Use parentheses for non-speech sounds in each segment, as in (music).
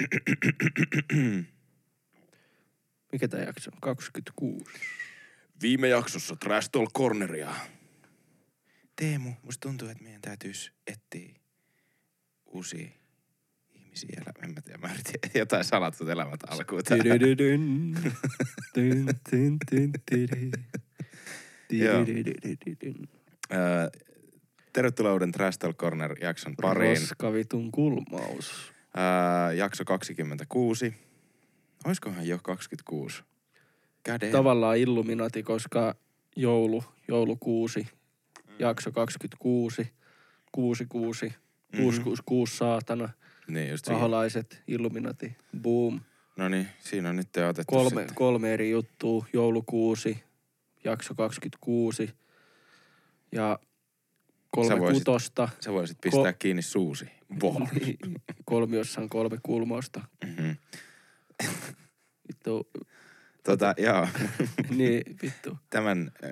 (clears throat) Mikä tää jakso on? 26. Viime jaksossa Trash Talk Corneria. Teemu, musta tuntuu, että meidän täytyisi etsiä uusia ihmisiä. elä- En mä tiedä, mä yritin jotain salatut elämät alkuun. (laughs) tervetuloa uuden Trash Talk Corner jakson pariin. Roskavitun kulmaus. Öö, jakso 26. Oiskohan jo 26? Käden. Tavallaan Illuminati, koska joulu, joulukuusi, jakso 26, 66, Mhm. 666 saatana, Niin just siihen. paholaiset, Illuminati, boom. No niin, siinä on nyt otettu Kolme, sitten. kolme eri juttua, joulukuusi, jakso 26 ja kolme Sä voisit- kutosta. Sä voisit pistää Ko- kiinni suusi. Boh. (laughs) Kolmiossa on kolme kulmausta. Mm-hmm. Vittu, Tota, joo. (laughs) niin vittu. Tämän äh,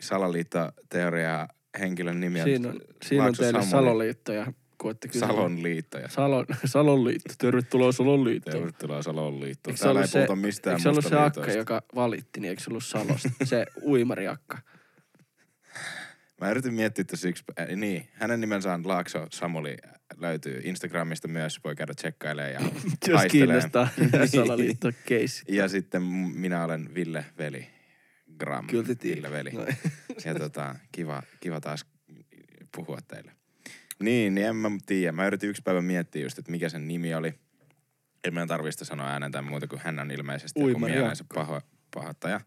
salaliittoteoriaa henkilön nimi on Siinä on, siinä on teille Samuli. Saloliitto ja koette. Salon liittoja. Salon, Salon liitto. Tervetuloa Salon liittoon. Tervetuloa Salon liittoon. Täällä ei se, puhuta mistään eikö se ollut se akka, joka valitti, niin eikö se ollut Salosta? se uimariakka. Mä yritin miettiä tässä yksi... Äh, niin, hänen nimensä on Laakso Samuli. Löytyy Instagramista myös, voi käydä tsekkailemaan ja (laughs) Jos kiinnostaa (laughs) (laughs) salaliitto case. Ja sitten minä olen Ville Veli. Gram. Kyllä. Ville Veli. Noin. Ja tota, kiva, kiva taas puhua teille. Niin, niin en mä tiedä. Mä yritin yksi päivä miettiä just, että mikä sen nimi oli. En mä tarvista sanoa äänen tai muuta, kuin hän on ilmeisesti joku Uimari mielensä paho, pahoittaja.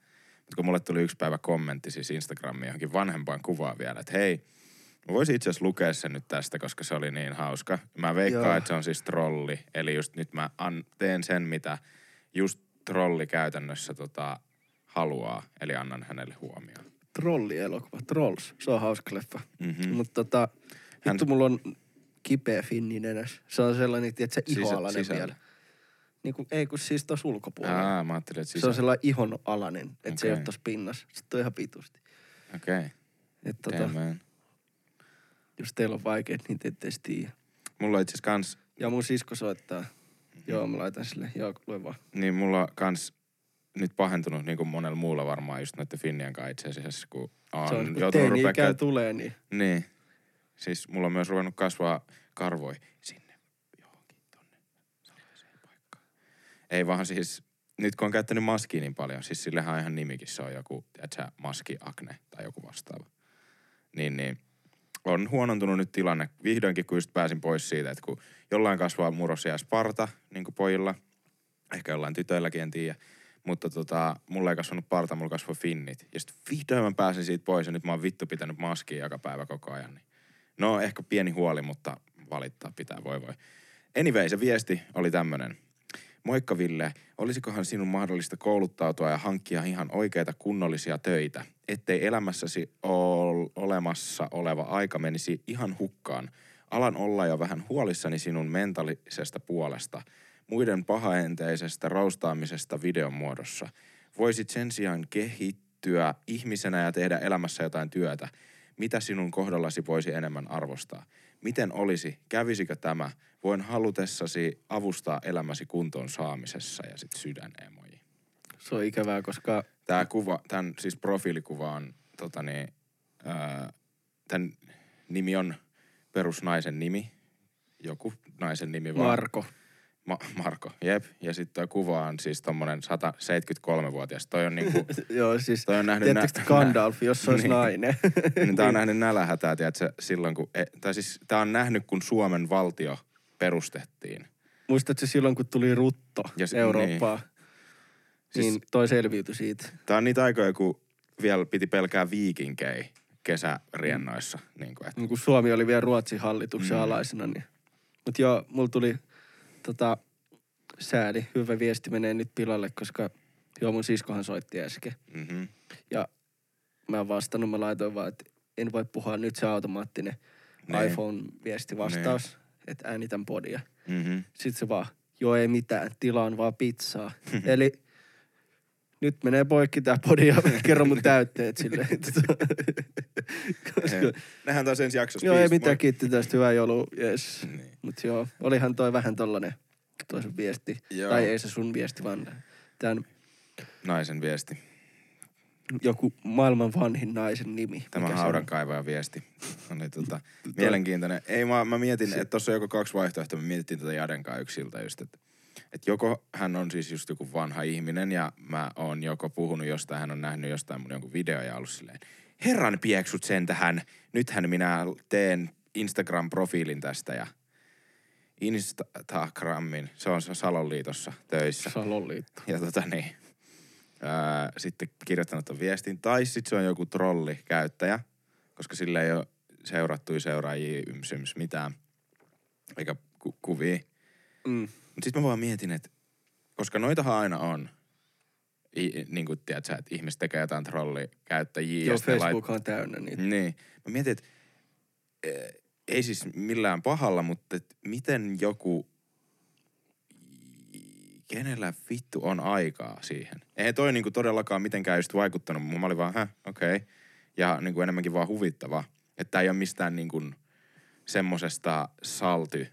Kun mulle tuli yksi päivä kommentti siis Instagramiin johonkin vanhempaan kuvaan vielä, että hei, mä voisin itse asiassa lukea sen nyt tästä, koska se oli niin hauska. Mä veikkaan, Joo. että se on siis trolli. Eli just nyt mä an, teen sen, mitä just trolli käytännössä tota, haluaa. Eli annan hänelle huomioon. Trollielokuva. Trolls. Se on hauska leffa. Mhm. Mutta tota, Hän- mulla on kipeä finni nenässä. Se on sellainen, että se Sisä- ihoalainen sisällä. vielä. Niin kuin, ei kun siis tuossa ulkopuolella. Aa, mä ajattelin, että Se on sisä... sellainen ihonalainen, että se ei ole tuossa pinnassa. Sitten on ihan pitusti. Okei, okay. Että tota, damn jos teillä on vaikeet, niin te ette edes tiedä. Mulla on itse asiassa kans, Ja mun sisko soittaa. Joo, mä laitan sille. Joo, lue vaan. niin mulla on kans nyt pahentunut niin kuin monella muulla varmaan just noiden Finnien kanssa itse asiassa, kun on, se on, kun teini tulee, niin Niin. Siis mulla on myös ruvennut kasvaa karvoi sinne Ei vaan siis, nyt kun on käyttänyt maskia niin paljon, siis sillehän on ihan nimikin, se on joku, et sä, maski akne tai joku vastaava. Niin, niin on huonontunut nyt tilanne. Vihdoinkin, kun just pääsin pois siitä, että kun jollain kasvaa murrosia ja sparta, niin kuin pojilla, ehkä jollain tytöilläkin, en tiedä. Mutta tota, mulla ei kasvanut parta, mulla kasvoi finnit. Ja sitten vihdoin mä pääsin siitä pois ja nyt mä oon vittu pitänyt maskia joka päivä koko ajan. Niin. No ehkä pieni huoli, mutta valittaa pitää, voi voi. Anyway, se viesti oli tämmönen. Moikka Ville, olisikohan sinun mahdollista kouluttautua ja hankkia ihan oikeita kunnollisia töitä, ettei elämässäsi ol, olemassa oleva aika menisi ihan hukkaan. Alan olla jo vähän huolissani sinun mentaalisesta puolesta, muiden pahaenteisestä roustaamisesta videon muodossa. Voisit sen sijaan kehittyä ihmisenä ja tehdä elämässä jotain työtä. Mitä sinun kohdallasi voisi enemmän arvostaa? Miten olisi, kävisikö tämä? Voin halutessasi avustaa elämäsi kuntoon saamisessa ja sit sydänemoji. se on ikävää, koska Tämä kuva, tämän siis profiilikuva on, tota niin, ää, tämän nimi on perusnaisen nimi. Joku naisen nimi vaan. Marko. Ma- Marko, jep. Ja sitten tuo kuva on siis tommonen 173-vuotias. Toi on niinku, (laughs) Joo, siis toi on nähnyt... te (laughs) Gandalf, jos se olisi Niin. nainen? niin tää on nähnyt nälähätää, tiedätkö, silloin kun... E, tai siis tää on nähnyt, kun Suomen valtio perustettiin. Muistatko silloin, kun tuli rutto Ja se- Eurooppaan? Siis- Niin, toi selviytyi siitä. Tää on niitä aikoja, kun vielä piti pelkää viikinkei kesäriennoissa. Niin kuin, että Niin kun Suomi oli vielä Ruotsin hallituksen Mm. alaisena. Niin. Mutta joo, mulla tuli tota, sääli. Hyvä viesti menee nyt pilalle, koska joo, mun siskohan soitti äsken. mm-hmm. Ja mä en vastannut, mä laitoin vaan, että en voi puhua nyt se automaattinen Niin. iPhone-viesti vastaus, että äänitän podia. Mm-hmm. Sitten se vaan, joo ei mitään, tilaan vaan pizzaa. (laughs) Eli nyt menee poikki tää podi ja (laughs) kerro mun täytteet silleen. Koska, Nähdään taas ensi jaksossa. joo, ei mitään, kiitti tästä, hyvää joulua, yes. Niin. Mut joo, olihan toi vähän tollanen toisen viesti. Joo. Tai ei se sun viesti, vaan tämän Naisen viesti. joku maailman vanhin naisen nimi. Tämä Mikä se on? haudankaivaja viesti. Oli tota, (laughs) mielenkiintoinen. Ei mä, mä mietin, että tuossa on joko kaksi vaihtoehtoa. Me mietittiin tätä Jadenkaa yksiltä just, että että joko hän on siis just joku vanha ihminen ja mä oon joko puhunut jostain, hän on nähnyt jostain mun jonkun video ja ollut silleen, herran pieksut sen tähän, nythän minä teen Instagram-profiilin tästä ja Instagramin, se on Salonliitossa töissä. Salonliitto. Ja tota niin, ää, sitten kirjoittanut ton viestin. Tai sitten se on joku trolli käyttäjä, koska sillä ei ole seurattuja seuraajia yms, yms mitään, eikä ku- kuvia. Mm. Mutta sitten mä vaan mietin, että koska noitahan aina on, I, niin kuin tiedät sä, että ihmiset tekee jotain trollikäyttäjiä. Joo, Facebook on täynnä niitä. niin. Mä mietin, että eh, ei siis millään pahalla, mutta et miten joku, kenellä vittu on aikaa siihen? Eihän toi niinku todellakaan mitenkään just vaikuttanut. Mä olin vaan, häh, okei. Okay. Ja niinku enemmänkin vaan huvittava. Että ei ole mistään niinku semmosesta salty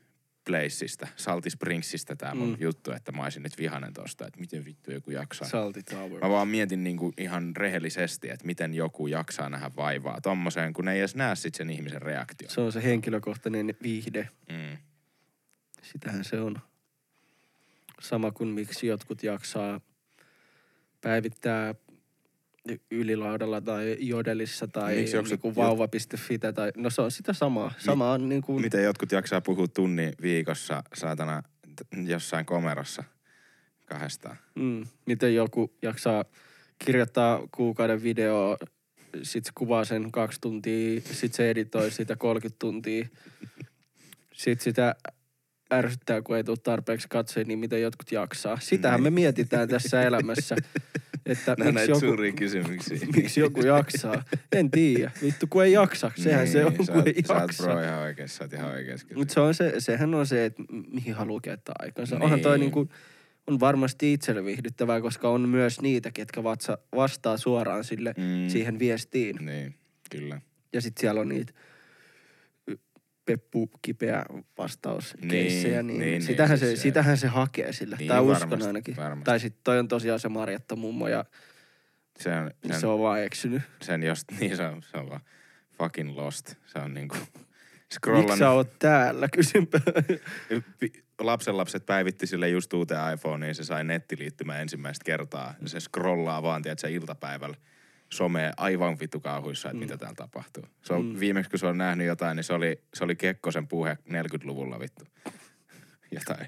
placeista, Salty Springsista tää mun Mm. juttu, että mä olisin nyt vihanen tosta, että miten vittu joku jaksaa. Salty Tower. Mä vaan mietin niinku ihan rehellisesti, että miten joku jaksaa nähdä vaivaa tommoseen, kun ei edes näe sit sen ihmisen reaktio. Se on se henkilökohtainen viihde. Mm. Sitähän se on. Sama kuin miksi jotkut jaksaa päivittää ylilaudalla tai jodelissa tai Miksi jotkut- niinku vauva.fi tai... No se on sitä samaa. Sama on niinku... Miten jotkut jaksaa puhua tunnin viikossa, saatana, jossain komerossa kahdestaan. Mm, miten joku jaksaa kirjoittaa kuukauden videoa, sit se kuvaa sen kaksi tuntia, sit se editoi sitä 30 tuntia. Sit sitä ärsyttää, kun ei tule tarpeeksi katsoja, niin miten jotkut jaksaa. Sitähän me mietitään tässä elämässä. (laughs) Että Nämä miksi joku, suuria kysymyksiä. (laughs) miksi joku jaksaa. En tiedä. Vittu, kun ei jaksa. Sehän se on, Niin, kun oot- ei Sä oot jaksa. bro ihan oikeassa, sä oot ihan oikeassa. Mutta se on se, sehän on se, että mi- mihin haluaa käyttää aikansa. Niin. Onhan toi Niin. niinku, on varmasti itselle viihdyttävää, koska on myös niitä, ketkä vatsa, vastaa suoraan sille Mm. siihen viestiin. Niin, kyllä. Ja sitten siellä on niitä peppu kipeä vastauskeissejä, Niin, niin, niin, niin, sitähän, niin, se, siis se- sitähän se hakee sille. Niin, tai uskon varmasti, ainakin. varmasti. Tai sitten toi on tosiaan se Marjatta mummo ja Se on, sen, se on vaan eksynyt. sen just, (laughs) niin se on, se on vaan fucking lost. Se on niinku (laughs) Miksi scrollannut. sä oot täällä, kysynpä. Lapsenlapset päivitti sille just uuteen iPhoneen, se sai nettiliittymään ensimmäistä kertaa. Se scrollaa vaan, tiedätkö, iltapäivällä somea aivan vittu kauhuissa, että mm. mitä täällä tapahtuu. Se on, mm. Viimeksi kun se on nähnyt jotain, niin se oli, se oli Kekkosen puhe 40-luvulla vittu. (laughs) Jotain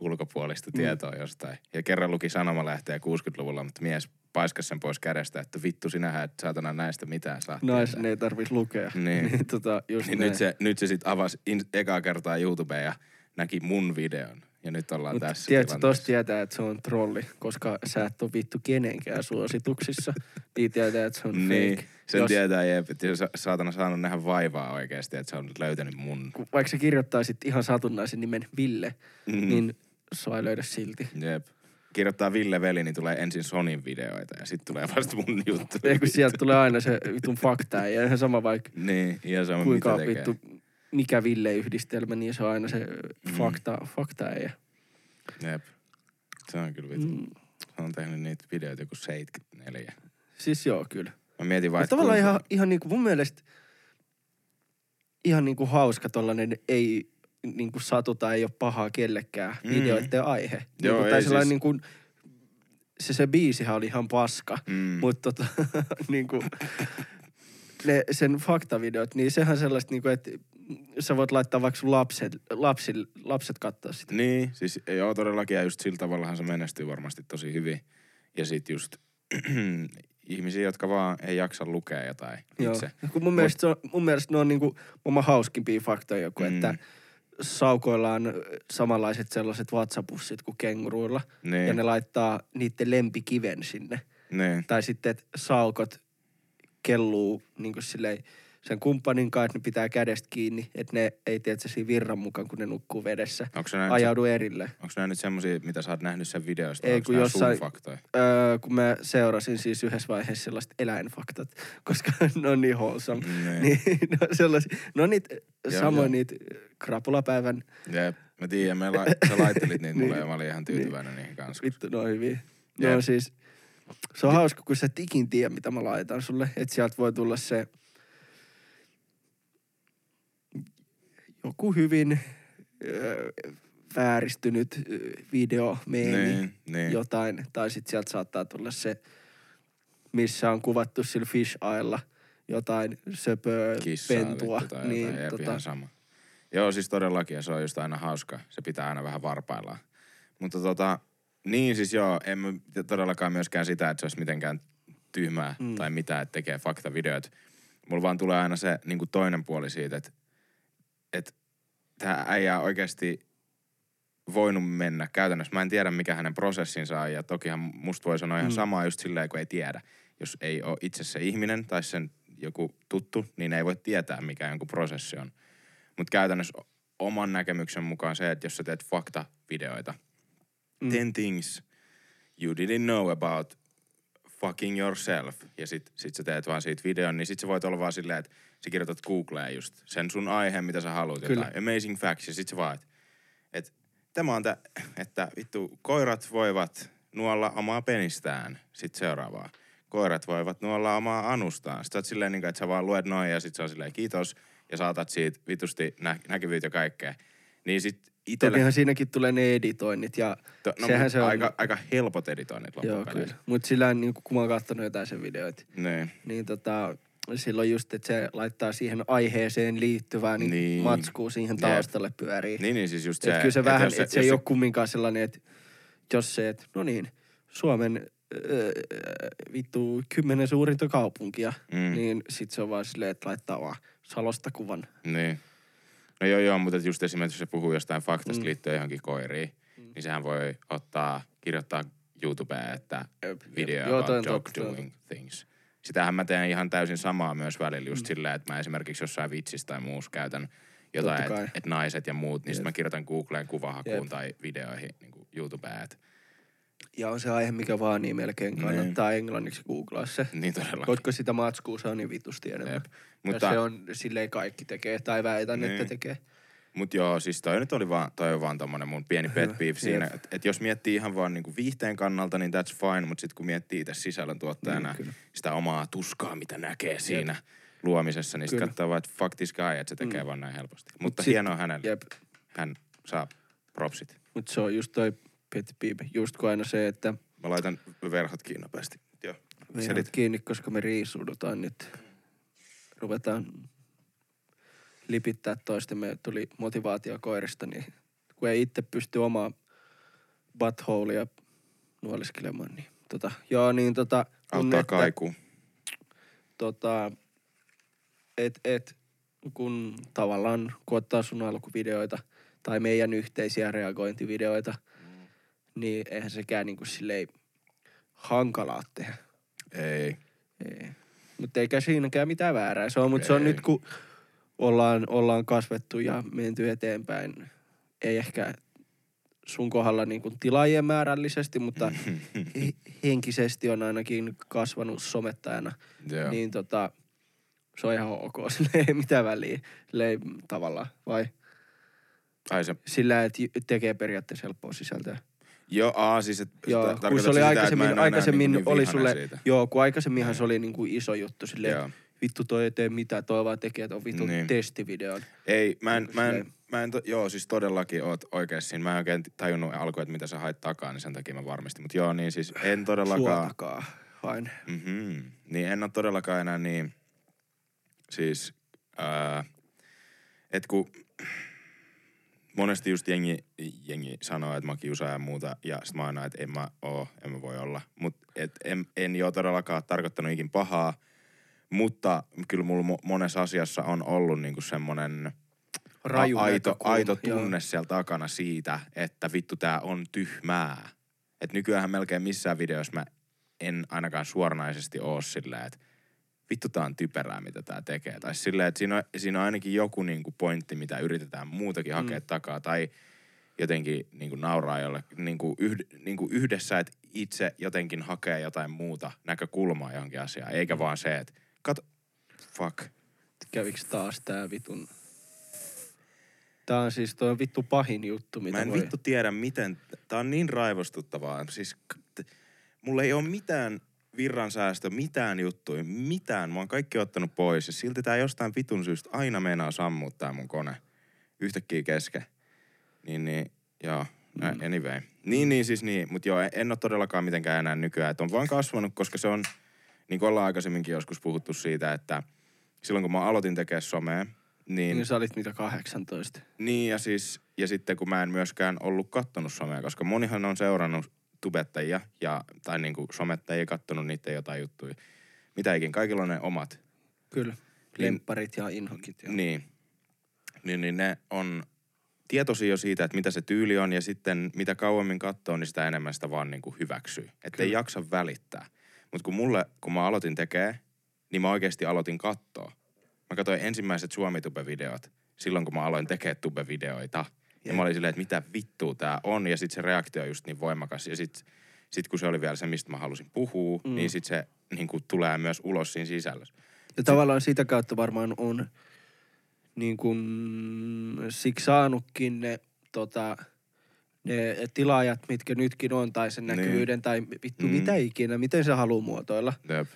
ulkopuolista mm. tietoa jostain. Ja kerran luki sanomalehtiä 60-luvulla, mutta mies paiskasi sen pois kädestä, että vittu sinähän et saatana näistä mitään saa Naisen tietää. ei tarvitsisi lukea. (laughs) Niin. tota, just Niin nyt se, nyt se sitten avasi in, ekaa kertaa YouTubeen ja näki mun videon. Ja nyt ollaan Mut tässä tiedätkö, tilanteessa. tosta tietää, että se on trolli, koska sä et ole vittu kenenkään suosituksissa. niin tietää, että se on Niin, fake. sen Jos- tietää jep, että jos saatana saanut nähdä vaivaa oikeasti, että se on löytänyt mun. vaikka sä kirjoittaisit ihan satunnaisen nimen Ville, Mm. mm. niin sua ei löydä silti. Jep. Kirjoittaa Ville Veli, niin tulee ensin Sonin videoita ja sitten tulee vasta mun juttu. Ei kun sieltä tulee aina se vitun fakta ja ihan sama vaikka Niin, ihan sama kuinka mitä tekee. vittu, mikä Ville-yhdistelmä, niin se on aina se fakta, fakta ja Jep. Se on kyllä vittu. mm. On tehnyt niitä videoita joku 74. Siis joo, kyllä. Mä mietin vaan, tavallaan ihan, ihan niinku mun mielestä ihan niinku hauska tollanen ei niinku satu tai ei ole pahaa kellekään Mm. videoiden aihe. Joo, niinku, tai ei sellainen siis- niinku, se, se biisihän oli ihan paska, mm. mutta tota, (laughs) niinku, ne, sen faktavideot, niin sehän sellaista niinku, että sä voit laittaa vaikka sun lapset, lapsil, lapset katsoa sitä. Niin, siis joo todellakin ja just sillä tavallahan se menestyy varmasti tosi hyvin. Ja sit just (clears throat) ihmisiä, jotka vaan ei jaksa lukea jotain Joo. itse. Kun mun, mielestä se on, mun mielestä ne on niinku maailman hauskimpia faktoja joku, Mm. että saukoillaan samanlaiset sellaiset WhatsApp-pussit kuin kenguruilla. Niin, Ja ne laittaa niiden lempikiven sinne. niin. Tai sitten, että saukot kelluu niin kuin silleen, sen kumppanin kanssa, että ne pitää kädestä kiinni, että ne ei tiedä siinä virran mukaan, kun ne nukkuu vedessä. Onko se Ajaudu erille. onko nämä nyt semmosia, mitä sä oot nähnyt sen videosta? Ei, kun jossain- faktoja? Öö, kun mä seurasin siis yhdessä vaiheessa sellaiset eläinfaktat, (laughs) koska ne on niin wholesome. Niin. (laughs) Niin, no, sellaisia, no niitä, Joo, samoin joo. niitä krapulapäivän Jep. Mä tiedän, me la- sä laittelit niitä (laughs) mulle ja mä olin ihan tyytyväinen niihin kanssa. Vittu, no hyvin. Jep. No siis, se on hauska, kun sä tikin tiedä, mitä mä laitan sulle. Että sieltä voi tulla se joku hyvin ö, vääristynyt video, meemi, Niin, niin. jotain. Tai sitten sieltä saattaa tulla se, missä on kuvattu sillä fish Eyella jotain söpöä, Kissaa pentua. vittu tai niin, jotain, tota, ihan sama. Joo, siis todellakin, ja se on just aina hauska. Se pitää aina vähän varpaillaan. Mutta tota, niin siis joo, en mä todellakaan myöskään sitä, että se olisi mitenkään tyhmää mm. tai mitä, että tekee faktavideot. Mulla vaan tulee aina se niin kuin toinen puoli siitä, että tämä äijä oikeasti voinut mennä käytännössä. Mä en tiedä, mikä hänen prosessinsa on, ja tokihan musta voi sanoa ihan Mm. samaa just silleen, kun ei tiedä. Jos ei ole itse se ihminen tai sen joku tuttu, niin ei voi tietää, mikä jonkun prosessi on. Mutta käytännössä oman näkemyksen mukaan se, että jos sä teet faktavideoita, Mm. mm. 10 things you didn't know about fucking yourself, ja sit, sit sä teet vaan siitä videon, niin sit sä voit olla vaan silleen, että sä kirjoitat Googleen just sen sun aiheen, mitä sä haluat, Kyllä. jotain amazing facts, ja sit sä vaan, että et, tämä on tä, että vittu, koirat voivat nuolla omaa penistään. Sitten seuraavaa. Koirat voivat nuolla omaa anustaan. Sitten sä oot silleen, niin kuin, että sä vaan luet noin ja sitten se on silleen kiitos. Ja saatat siitä vitusti nä- näkyvyyttä ja kaikkea. Niin sit itelle... Tokihan siinäkin tulee ne editoinnit ja To, no, sehän se on... aika, aika helpot editoinnit Joo, loppupeleissä. kyllä. Mutta sillä niin kun mä oon katsonut jotain sen videoita, Niin. niin tota, silloin just, että se laittaa siihen aiheeseen liittyvää niin Niin. matskua siihen taustalle pyörii. Niin, niin siis just se. et kyllä se että vähän, että se jos ei ole kumminkaan sellainen, että jos se, että no niin, Suomen öö, vittu kymmenen suurinta kaupunkia, mm. niin sit se on vaan silleen, että laittaa vaan Salosta kuvan. Niin. No joo, joo, mutta just esimerkiksi jos se puhuu jostain faktasta Mm. liittyen johonkin koiriin, mm. niin sehän voi ottaa, kirjoittaa YouTubeen, että Jep, video. Joo, toi about dog doing things. Sitähän mä teen ihan täysin samaa myös välillä just Mm. silleen, että mä esimerkiksi jossain vitsissä tai muussa käytän jotain, että et naiset ja muut, niin Jep. sit mä kirjoitan Googleen kuvahakuun Jep. tai videoihin niin YouTubeen, että Ja on se aihe, mikä vaan niin melkein kannattaa englanniksi googlaa se. niin todella. Koska sitä matskua saa niin vitusti enemmän. Jep. Mutta ja se on, silleen kaikki tekee, tai väitän, Niin. että tekee. mut joo, siis toi nyt oli vaan, toi on vaan tommonen mun pieni pet peeve Jep. siinä, että et jos miettii ihan vaan niinku viihteen kannalta, niin that's fine, mutta sitten kun miettii itse sisällöntuottajana Niin, kyllä. sitä omaa tuskaa, mitä näkee siinä luomisessa, niin sitten katsoo vaan, että fuck this guy, että se tekee Mm. vaan näin helposti. Mutta sit- hienoa hänelle. Jep. Hän saa propsit. Mutta se on just toi peeve. Just kun aina se, että Mä laitan verhot kiinni nopeasti. Joo. Selit. kiinni, koska me riisuudutaan nyt. Ruvetaan lipittää toistemme. Tuli motivaatio koirista, niin kun ei itse pysty omaa buttholea nuoliskelemaan, niin tota, joo, niin tota, kun Auttaa että- kaikuu. tota, et, et, kun tavallaan kun ottaa sun alkuvideoita tai meidän yhteisiä reagointivideoita, niin eihän sekään niinku silleen hankalaa tehdä. Ei. Ei. Mutta eikä siinäkään mitään väärää. Se on, mutta se on nyt kun ollaan, ollaan kasvettu ja menty eteenpäin, ei ehkä sun kohdalla niin kuin tilaajien määrällisesti, mutta (laughs) he- henkisesti on ainakin kasvanut somettajana Joo. niin tota, se on ihan ok. (laughs) Sillä ei mitään väliä. Sillä ei tavallaan, vai? Ai se, Sillä, että tekee periaatteessa helppoa sisältöä. Joo, aa, siis et, Joo, kun se oli sitä, aikaisemmin, että oo enää aikaisemmin niin oli sulle, Siitä. joo, kun aikaisemminhan Niin. se oli niinku iso juttu silleen, Joo. että vittu toi ei tee mitään, toi vaan tekee ton vitun Niin. testivideon. Ei, mä en, Niinku mä en, silleen. mä en to, joo, siis todellakin oot oikeassa siinä. Mä en oikein tajunnut alkuun, että mitä sä hait takaa, niin sen takia mä varmistin. Mutta joo, niin siis en todellakaan, Suotakaa vain. mm-hmm, niin en ole todellakaan enää niin, siis, ää, et kun monesti just jengi, jengi sanoo, että mä kiusaan ja muuta, ja sit mä aina, että en mä oo, en mä voi olla. Mut et en, en joo todellakaan tarkoittanut ikin pahaa, mutta kyllä mulla mo- monessa asiassa on ollut niinku semmonen Raju aito, aito joo. tunne siellä takana siitä, että vittu tää on tyhmää. Et nykyään melkein missään videossa mä en ainakaan suoranaisesti oo silleen, että vittu tää on typerää, mitä tää tekee. Tai silleen, että siinä on, siinä on ainakin joku niinku pointti, mitä yritetään muutakin hakea Mm. takaa. Tai jotenkin niinku nauraa jolle niinku yhd, niinku yhdessä, että itse jotenkin hakee jotain muuta näkökulmaa johonkin asiaan. Eikä vaan se, että kato, fuck. Käviks taas tää vitun... Tää on siis toi vittu pahin juttu, mitä Mä en voi... vittu tiedä, miten... Tää on niin raivostuttavaa. Siis mulla ei ole mitään virransäästö, mitään juttuja, mitään. Mä oon kaikki ottanut pois ja silti tää jostain vitun syystä aina meinaa sammua tää mun kone. Yhtäkkiä kesken. Niin, niin, joo. Mm. Anyway. Niin, niin siis niin. Mut joo, en- en ole todellakaan mitenkään enää nykyään. Et on vaan kasvanut, koska se on, niin kuin ollaan aikaisemminkin joskus puhuttu siitä, että silloin kun mä aloitin tekemään somea, niin Niin sä olit mitä 18. niin ja siis, ja sitten kun mä en myöskään ollut kattonut somea, koska monihan on seurannut tubettajia ja, tai niinku somettajia, kattonut niiden jotain juttuja. Mitä ikin, kaikilla on ne omat. Kyllä. Lempparit ja inhokit. Ja... Niin. Niin, niin ne on tietoisia jo siitä, että mitä se tyyli on ja sitten mitä kauemmin katsoo, niin sitä enemmän sitä vaan niinku hyväksyy. Että ei jaksa välittää. Mutta kun mulle, kun mä aloitin tekee, niin mä oikeasti aloitin katsoa. Mä katsoin ensimmäiset Suomi-tube-videot silloin, kun mä aloin tekemään tube-videoita. Ja mä olin silleen, että mitä vittua tää on. Ja sitten se reaktio on just niin voimakas. Ja sitten sit kun se oli vielä se, mistä mä halusin puhua, mm. niin sitten se niin kuin, tulee myös ulos siinä sisällössä. Ja tavallaan sitä kautta varmaan on niin kuin siksi saanutkin ne, tota, ne tilaajat, mitkä nytkin on, tai sen Niin. näkyvyyden, tai vittu Mm. mitä ikinä, miten se haluaa muotoilla. Jep,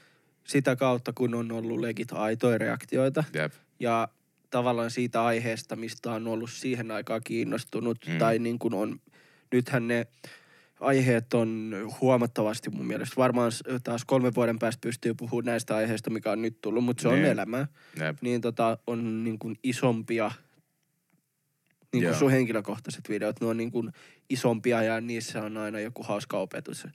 Sitä kautta, kun on ollut legit aitoja reaktioita. jep. Ja tavallaan siitä aiheesta, mistä on ollut siihen aikaan kiinnostunut, Mm. tai niin kuin on, nythän ne aiheet on huomattavasti mun mielestä. Varmaan taas kolmen vuoden päästä pystyy puhumaan näistä aiheista, mikä on nyt tullut, mutta se on Niin. elämää. Jep. Niin tota, on niin kuin isompia, niin kuin sun henkilökohtaiset videot, ne on niin kuin isompia ja niissä on aina joku hauska opetus.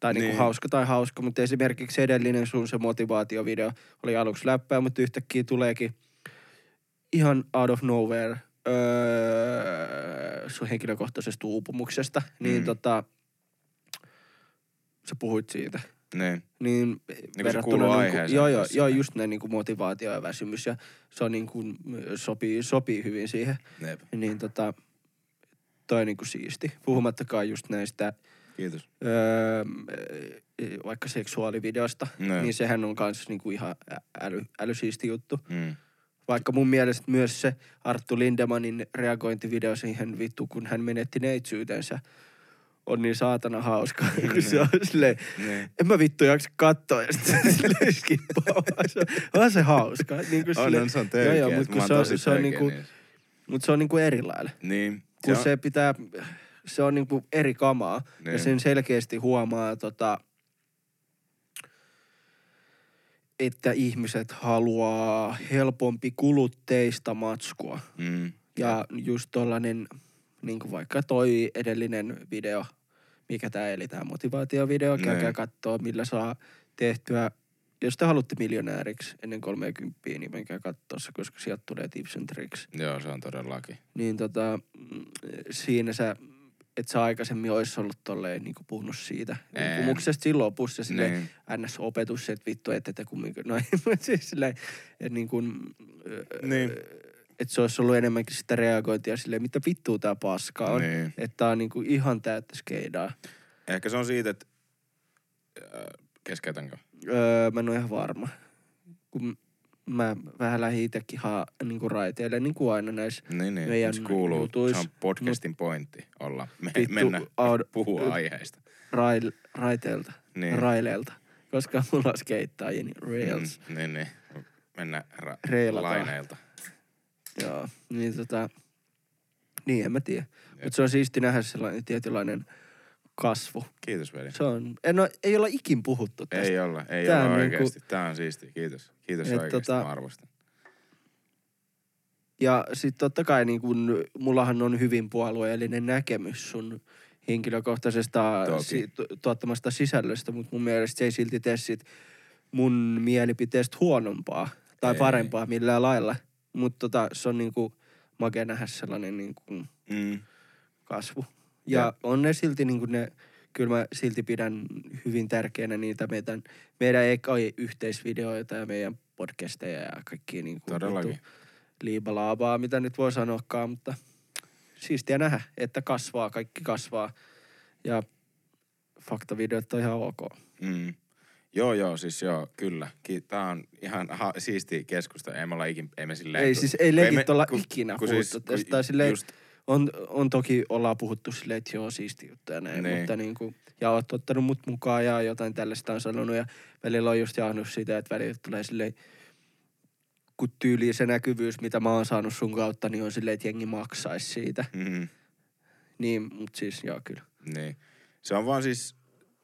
Tai niin kuin Niin. hauska tai hauska, mutta esimerkiksi edellinen sun se motivaatiovideo oli aluksi läppää, mutta yhtäkkiä tuleekin ihan out of nowhere öö, sun henkilökohtaisesta uupumuksesta, niin Mm. tota, sä puhuit siitä. Niin. Niin, se kuuluu aiheeseen joo, joo, joo, silleen. just näin niin kuin motivaatio ja väsymys ja se on niin kuin, sopii, sopii hyvin siihen. Jep. Niin tota, toi on niin kuin siisti. Puhumattakaan just näistä Kiitos. öö, vaikka seksuaalivideosta, No. niin sehän on kans niinku ihan äly, älysiisti juttu. Mm. Vaikka mun mielestä myös se Arttu Lindemanin reagointivideo siihen vittu, kun hän menetti neitsyytensä, on niin saatana hauska. (laughs) kun se on silleen, Niin. en mä vittu jaksa katsoa ja sitten silleen skippaa. Se on, on se hauska. Niin kuin On, silleen- on, se on törkeä. joo, Joo, mut kun mä oon se on- tosi se on niinku- niissä. Mutta se on niinku eri lailla. Niin. Kun on- se pitää, se on niinku eri kamaa. Ja Niin. sen selkeästi huomaa, tota, että ihmiset haluaa helpompi kulutteista matskua. Mm. Ja just tollanen, niin kuin vaikka toi edellinen video, mikä tää eli tää motivaatiovideo, Niin. käykää kattoo, millä saa tehtyä, jos te haluatte miljonääriksi ennen 30, niin menkää kattoo se, koska sieltä tulee tips and tricks. Joo, se on todellakin. Niin tota, mm, siinä sä, et sä aikaisemmin ois ollut tolleen niin puhunut siitä. En. Uupumuksesta siinä lopussa silleen, Niin. NS-opetus, että vittu, että te kumminkin, (laughs) no ei, siis silleen, että niin kuin, Niin. että se olisi ollut enemmänkin sitä reagointia silleen, mitä vittua tää paska on. Niin. Että tää on niinku ihan täyttä skeidaa. Ehkä se on siitä, että... Keskeytänkö? Öö, mä en ole ihan varma. Kun mä vähän lähdin itekin haa, niinku raiteille, niin kuin aina näissä Niin, niin. Meidän se kuuluu. jutuis. Se on podcastin pointti olla. Me, Vittu, mennä aud- puhua aiheista. rail, raiteilta, Niin. raileilta. Koska mulla on skeittajia, niin rails. Mm, niin, niin. Mennä ra- Reilataan. laineilta. Joo, niin tota, niin en mä tiedä. Mutta se on siisti nähdä sellainen tietynlainen kasvu. Kiitos veli. Se on, en ole, ei olla ikin puhuttu tästä. Ei olla, ei Tää olla niinku- oikeesti. Tää on siisti. Kiitos. Kiitos Et oikeesti. tota- Mä arvostan. Ja sitten totta kai niin kun, mullahan on hyvin puolueellinen näkemys sun henkilökohtaisesta si- tu- tuottamasta sisällöstä, mutta mun mielestä se ei silti tee sit mun mielipiteestä huonompaa tai Ei. parempaa millään lailla. Mutta tota, se on niinku makea nähdä sellainen niinku Mm. kasvu. Ja Ja- on ne silti niinku ne, kyllä mä silti pidän hyvin tärkeänä niitä meidän, meidän ekai yhteisvideoita ja meidän podcasteja ja kaikki niinku Todellakin. vittu liibalaabaa, mitä nyt voi sanoakaan, mutta siistiä nähdä, että kasvaa, kaikki kasvaa. Ja faktavideot on ihan ok. Mm. Joo, joo, siis joo, kyllä. Tää on ihan ha- siisti keskustelu. Ei me olla ikin, ei me silleen... Ei kun- siis, ei me- olla kun- ikinä kun puhuttu siis- tästä. kun silleen, just- on, on toki, ollaan puhuttu silleen, että joo, siisti juttu ja näin, Niin. mutta niinku, ja oot ottanut mut mukaan ja jotain tällaista on sanonut ja välillä on just jahnut sitä, että välillä tulee silleen, kun tyyliin se näkyvyys, mitä mä oon saanut sun kautta, niin on silleen, että jengi maksaisi siitä. Mm, Niin, mut siis joo kyllä. niin. Se on vaan siis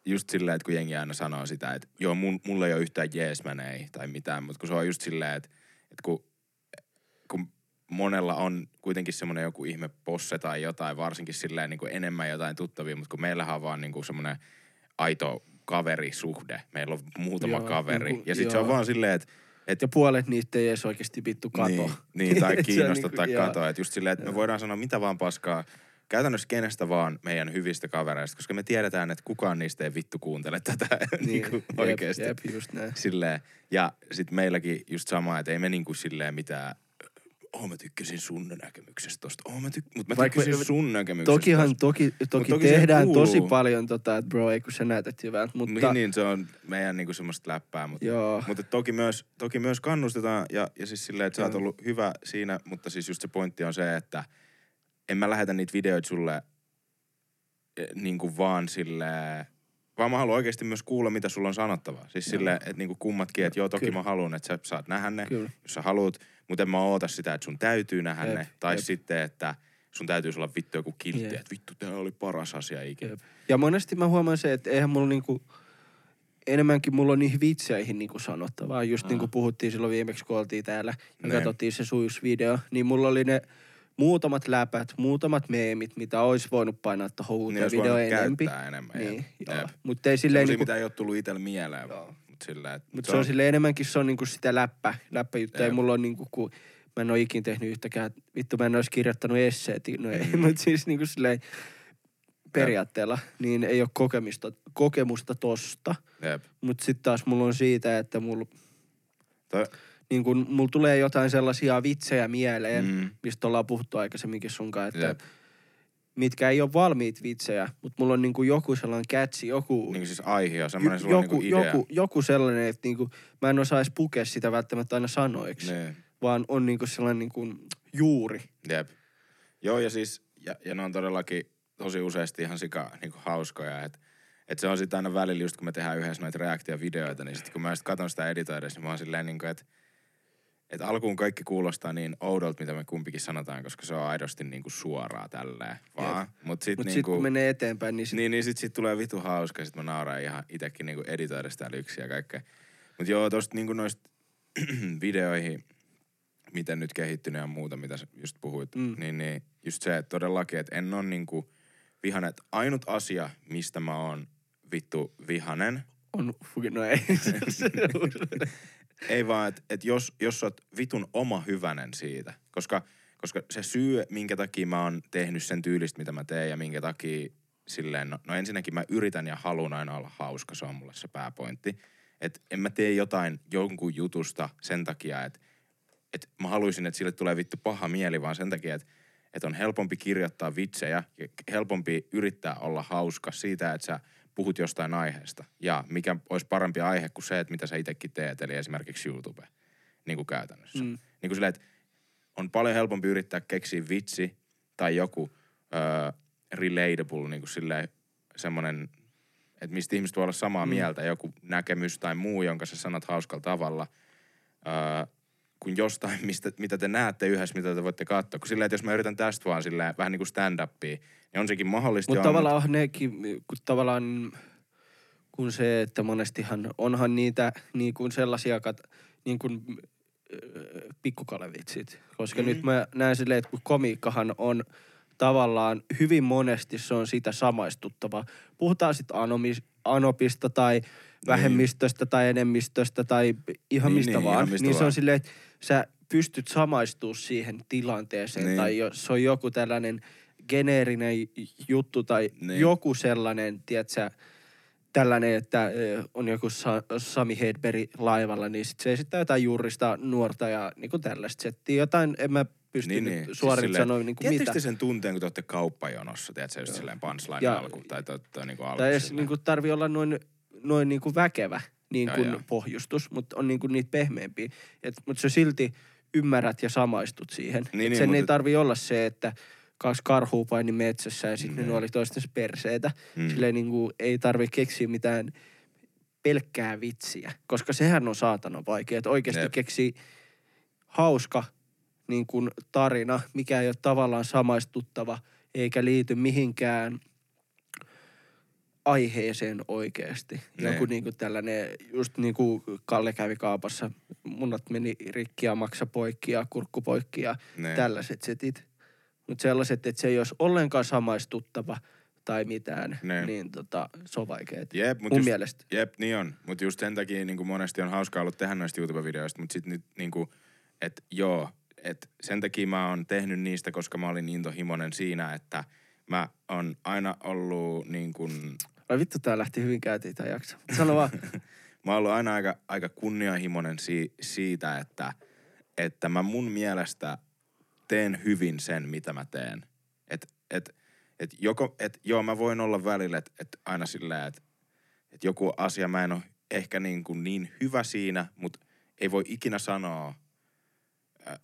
just silleen, että kun jengi aina sanoo sitä, että joo, mun, mulla ei ole yhtään jees ei tai mitään, mutta kun se on just silleen, että, että kun, kun monella on kuitenkin semmoinen joku ihme posse tai jotain, varsinkin silleen niin kuin enemmän jotain tuttavia, mutta kun meillähän on vaan niin kuin semmoinen aito kaverisuhde. Meillä on muutama Joo, kaveri. niinku, ja sitten se on vaan silleen, että Ja puolet niistä ei edes oikeasti vittu kato. Niin, (laughs) niin tai kiinnosta niinku, tai katoa. Että just silleen, että me voidaan sanoa mitä vaan paskaa käytännössä kenestä vaan meidän hyvistä kavereista, koska me tiedetään, että kukaan niistä ei vittu kuuntele tätä (laughs) niin, kuin jep, oikeasti. Jep, just näin. Silleen, ja sitten meilläkin just sama, että ei me niinku silleen mitään, oh mä tykkäsin sun näkemyksestä tosta, oh mä tyk- mut mä Vaikka- tykkäsin sun näkemyksestä Tokihan, tosta. toki, toki, toki tehdään kuuluu. tosi paljon tota, että bro, ei kun sä näytät hyvältä, mutta Niin, niin, se on meidän niinku semmoista läppää, mutta joo. Mutta toki myös, toki myös kannustetaan ja, ja siis silleen, että sä oot ollut hyvä siinä, mutta siis just se pointti on se, että en mä lähetä niitä videoita sulle eh, niin kuin vaan silleen, vaan mä haluan oikeasti myös kuulla, mitä sulla on sanottavaa. Siis Joo. silleen, että niinku kummatkin, että joo, toki Kyllä. mä haluan, että sä saat nähdä ne, Kyllä. jos sä haluat, mutta en mä oota sitä, että sun täytyy nähdä Jep, ne. Tai jep. sitten, että sun täytyy olla vittu joku kiltti, Jep. että vittu, tää oli paras asia ikinä. Jep. Ja monesti mä huomaan se, että eihän mulla niinku, enemmänkin mulla on niihin vitseihin niinku sanottavaa. Just niin kuin puhuttiin silloin viimeksi, kun oltiin täällä ja Ne. katsottiin se suusvideo, niin mulla oli ne muutamat läpät, muutamat meemit, mitä olisi voinut painaa tuohon Niin uuteen olisi video voinut enempi. enemmän. Niin, joo. Mutta ei silleen niinku, mitä ei ole tullut itselle mieleen vaan. Mut silleen, että Mutta se on sille enemmänkin se on niinku sitä läppä, läppäjuttua. Ei mulla on niinku, kun mä en ole ikin tehnyt yhtäkään, vittu mä en olisi kirjoittanut esseet, no ei, Mm. mutta siis niinku silleen periaatteella, niin ei ole kokemista, kokemusta tosta. Mutta sitten taas mulla on siitä, että mulla, Toi, niin kun, mulla tulee jotain sellaisia vitsejä mieleen, mm. mistä ollaan puhuttu aikaisemminkin sunkaan, että Jep. mitkä ei ole valmiit vitsejä, mutta mulla on niinku joku sellainen kätsi, joku, niin kuin siis aihe on semmoinen sulla on joku, niinku idea. joku, joku sellainen, että niinku, mä en osaa edes pukea sitä välttämättä aina sanoiksi, Niin. vaan on niinku sellainen niinku juuri. Jep. Joo, ja siis, ja, ja ne on todellakin tosi useasti ihan sika niin hauskoja, että et se on sitten aina välillä, just kun me tehdään yhdessä noita reaktiovideoita, niin sitten kun mä sit katon sitä editoidessa, niin mä oon silleen niin kuin, että et alkuun kaikki kuulostaa niin oudolta, mitä me kumpikin sanotaan, koska se on aidosti niin kuin suoraa tälleen vaan. Mutta sitten Mutta niin sitten kun kuin, menee eteenpäin, niin, sit, niin, niin sitten sit tulee vitu hauska, sitten mä nauraan ihan itekin niin editoida sitä lyksiä ja kaikkea. Mutta joo, tosta niin noista (clears throat) videoihin, miten nyt kehittynyt ja muuta, mitä sä just puhuit, Mm. niin, niin just se, että todellakin, että en ole niinku vihanen. Että ainut asia, mistä mä oon vittu vihanen, on, no ei. (laughs) (laughs) ei vaan, että et jos, jos sä oot vitun oma hyvänen siitä, koska, koska se syy, minkä takia mä oon tehnyt sen tyylistä, mitä mä teen ja minkä takia silleen, no, no ensinnäkin mä yritän ja haluan aina olla hauska, se on mulle se pääpointti. Että en mä tee jotain jonkun jutusta sen takia, että et mä haluaisin, että sille tulee vittu paha mieli, vaan sen takia, että et on helpompi kirjoittaa vitsejä ja helpompi yrittää olla hauska siitä, että sä puhut jostain aiheesta. Ja mikä olisi parempi aihe kuin se, että mitä sä itsekin teet, eli esimerkiksi YouTube, niin kuin käytännössä. Mm. Niin kuin silleen, että on paljon helpompi yrittää keksiä vitsi tai joku öö, relatable, niin kuin silleen semmoinen, että mistä ihmiset voi olla samaa Mm. mieltä, joku näkemys tai muu, jonka sä sanot hauskalla tavalla, öö, kuin jostain, mistä, mitä te näette yhdessä, mitä te voitte katsoa. Kun silleen, että jos mä yritän tästä vaan silleen, vähän niin kuin stand-upia, niin on sekin mahdollista. Mutta tavallaan on nekin, kun tavallaan kun se, että monestihan onhan niitä niin kuin sellaisia kat, niin kuin äh, pikkukalevitsit. Koska mm. Mhm. nyt mä näen silleen, että kun komiikkahan on tavallaan hyvin monesti se on sitä samaistuttavaa. Puhutaan sitten anomis, anopista tai vähemmistöstä tai enemmistöstä tai ihan Niin, mistä niin, vaan. ihan mistä niin se on vaan. silleen, että sä pystyt samaistumaan siihen tilanteeseen Niin. tai jos on joku tällainen geneerinen juttu tai Niin. joku sellainen, tiedätkö, tällainen, että on joku Sa- Sami Hedberg laivalla, niin sit se esittää jotain juurista nuorta ja niinku tällaista settiä. Jotain, en mä pysty niin, niin. suorin Siis sanoa Tiedättekö mitä. te sen tunteen, kun te olette kauppajonossa, tiedätkö, just silleen punchline Ja- alku, tai to, to, niinku alku Tai edes silleen. niinku tarvi olla noin, noin niinku väkevä. Niin kuin joo. pohjustus, mutta on niin kuin niitä pehmeämpiä. Mutta sä silti ymmärrät ja samaistut siihen. Niin, Et niin, sen mut ei et- tarvi olla se, että kaksi karhua paini metsässä ja sitten ne Niin. nuoli toistensa perseitä. Mm. Mm. Silleen niin kuin ei tarvi keksiä mitään pelkkää vitsiä, koska sehän on saatana vaikea. Että oikeasti Jep. keksii hauska niin kuin tarina, mikä ei ole tavallaan samaistuttava eikä liity mihinkään aiheeseen oikeasti. Ne. Joku niin kuin tällainen, just niin kuin Kalle kävi kaupassa, munat meni rikki ja maksa poikki ja kurkku poikki ja Ne. tällaiset setit. Mutta sellaiset, että se ei olisi ollenkaan samaistuttava tai mitään, Ne. niin tota, se on vaikeet. Jep, mut Mun just, mielestä. Jep, niin on. Mutta just sen takia niin monesti on hauskaa ollut tehdä noista YouTube-videoista, mutta sitten nyt niin kuin, että joo, että sen takia mä oon tehnyt niistä, koska mä olin intohimoinen siinä, että mä oon aina ollut niin kuin, Ai vittu, tää lähti hyvin käytiin tää jakso. Sano vaan. (laughs) mä oon aina aika, aika kunnianhimoinen si, siitä, että, että mä mun mielestä teen hyvin sen, mitä mä teen. Et, et, et joko, et joo, mä voin olla välillä, että et aina silleen, että et joku asia mä en ole ehkä niin, kuin niin hyvä siinä, mutta ei voi ikinä sanoa,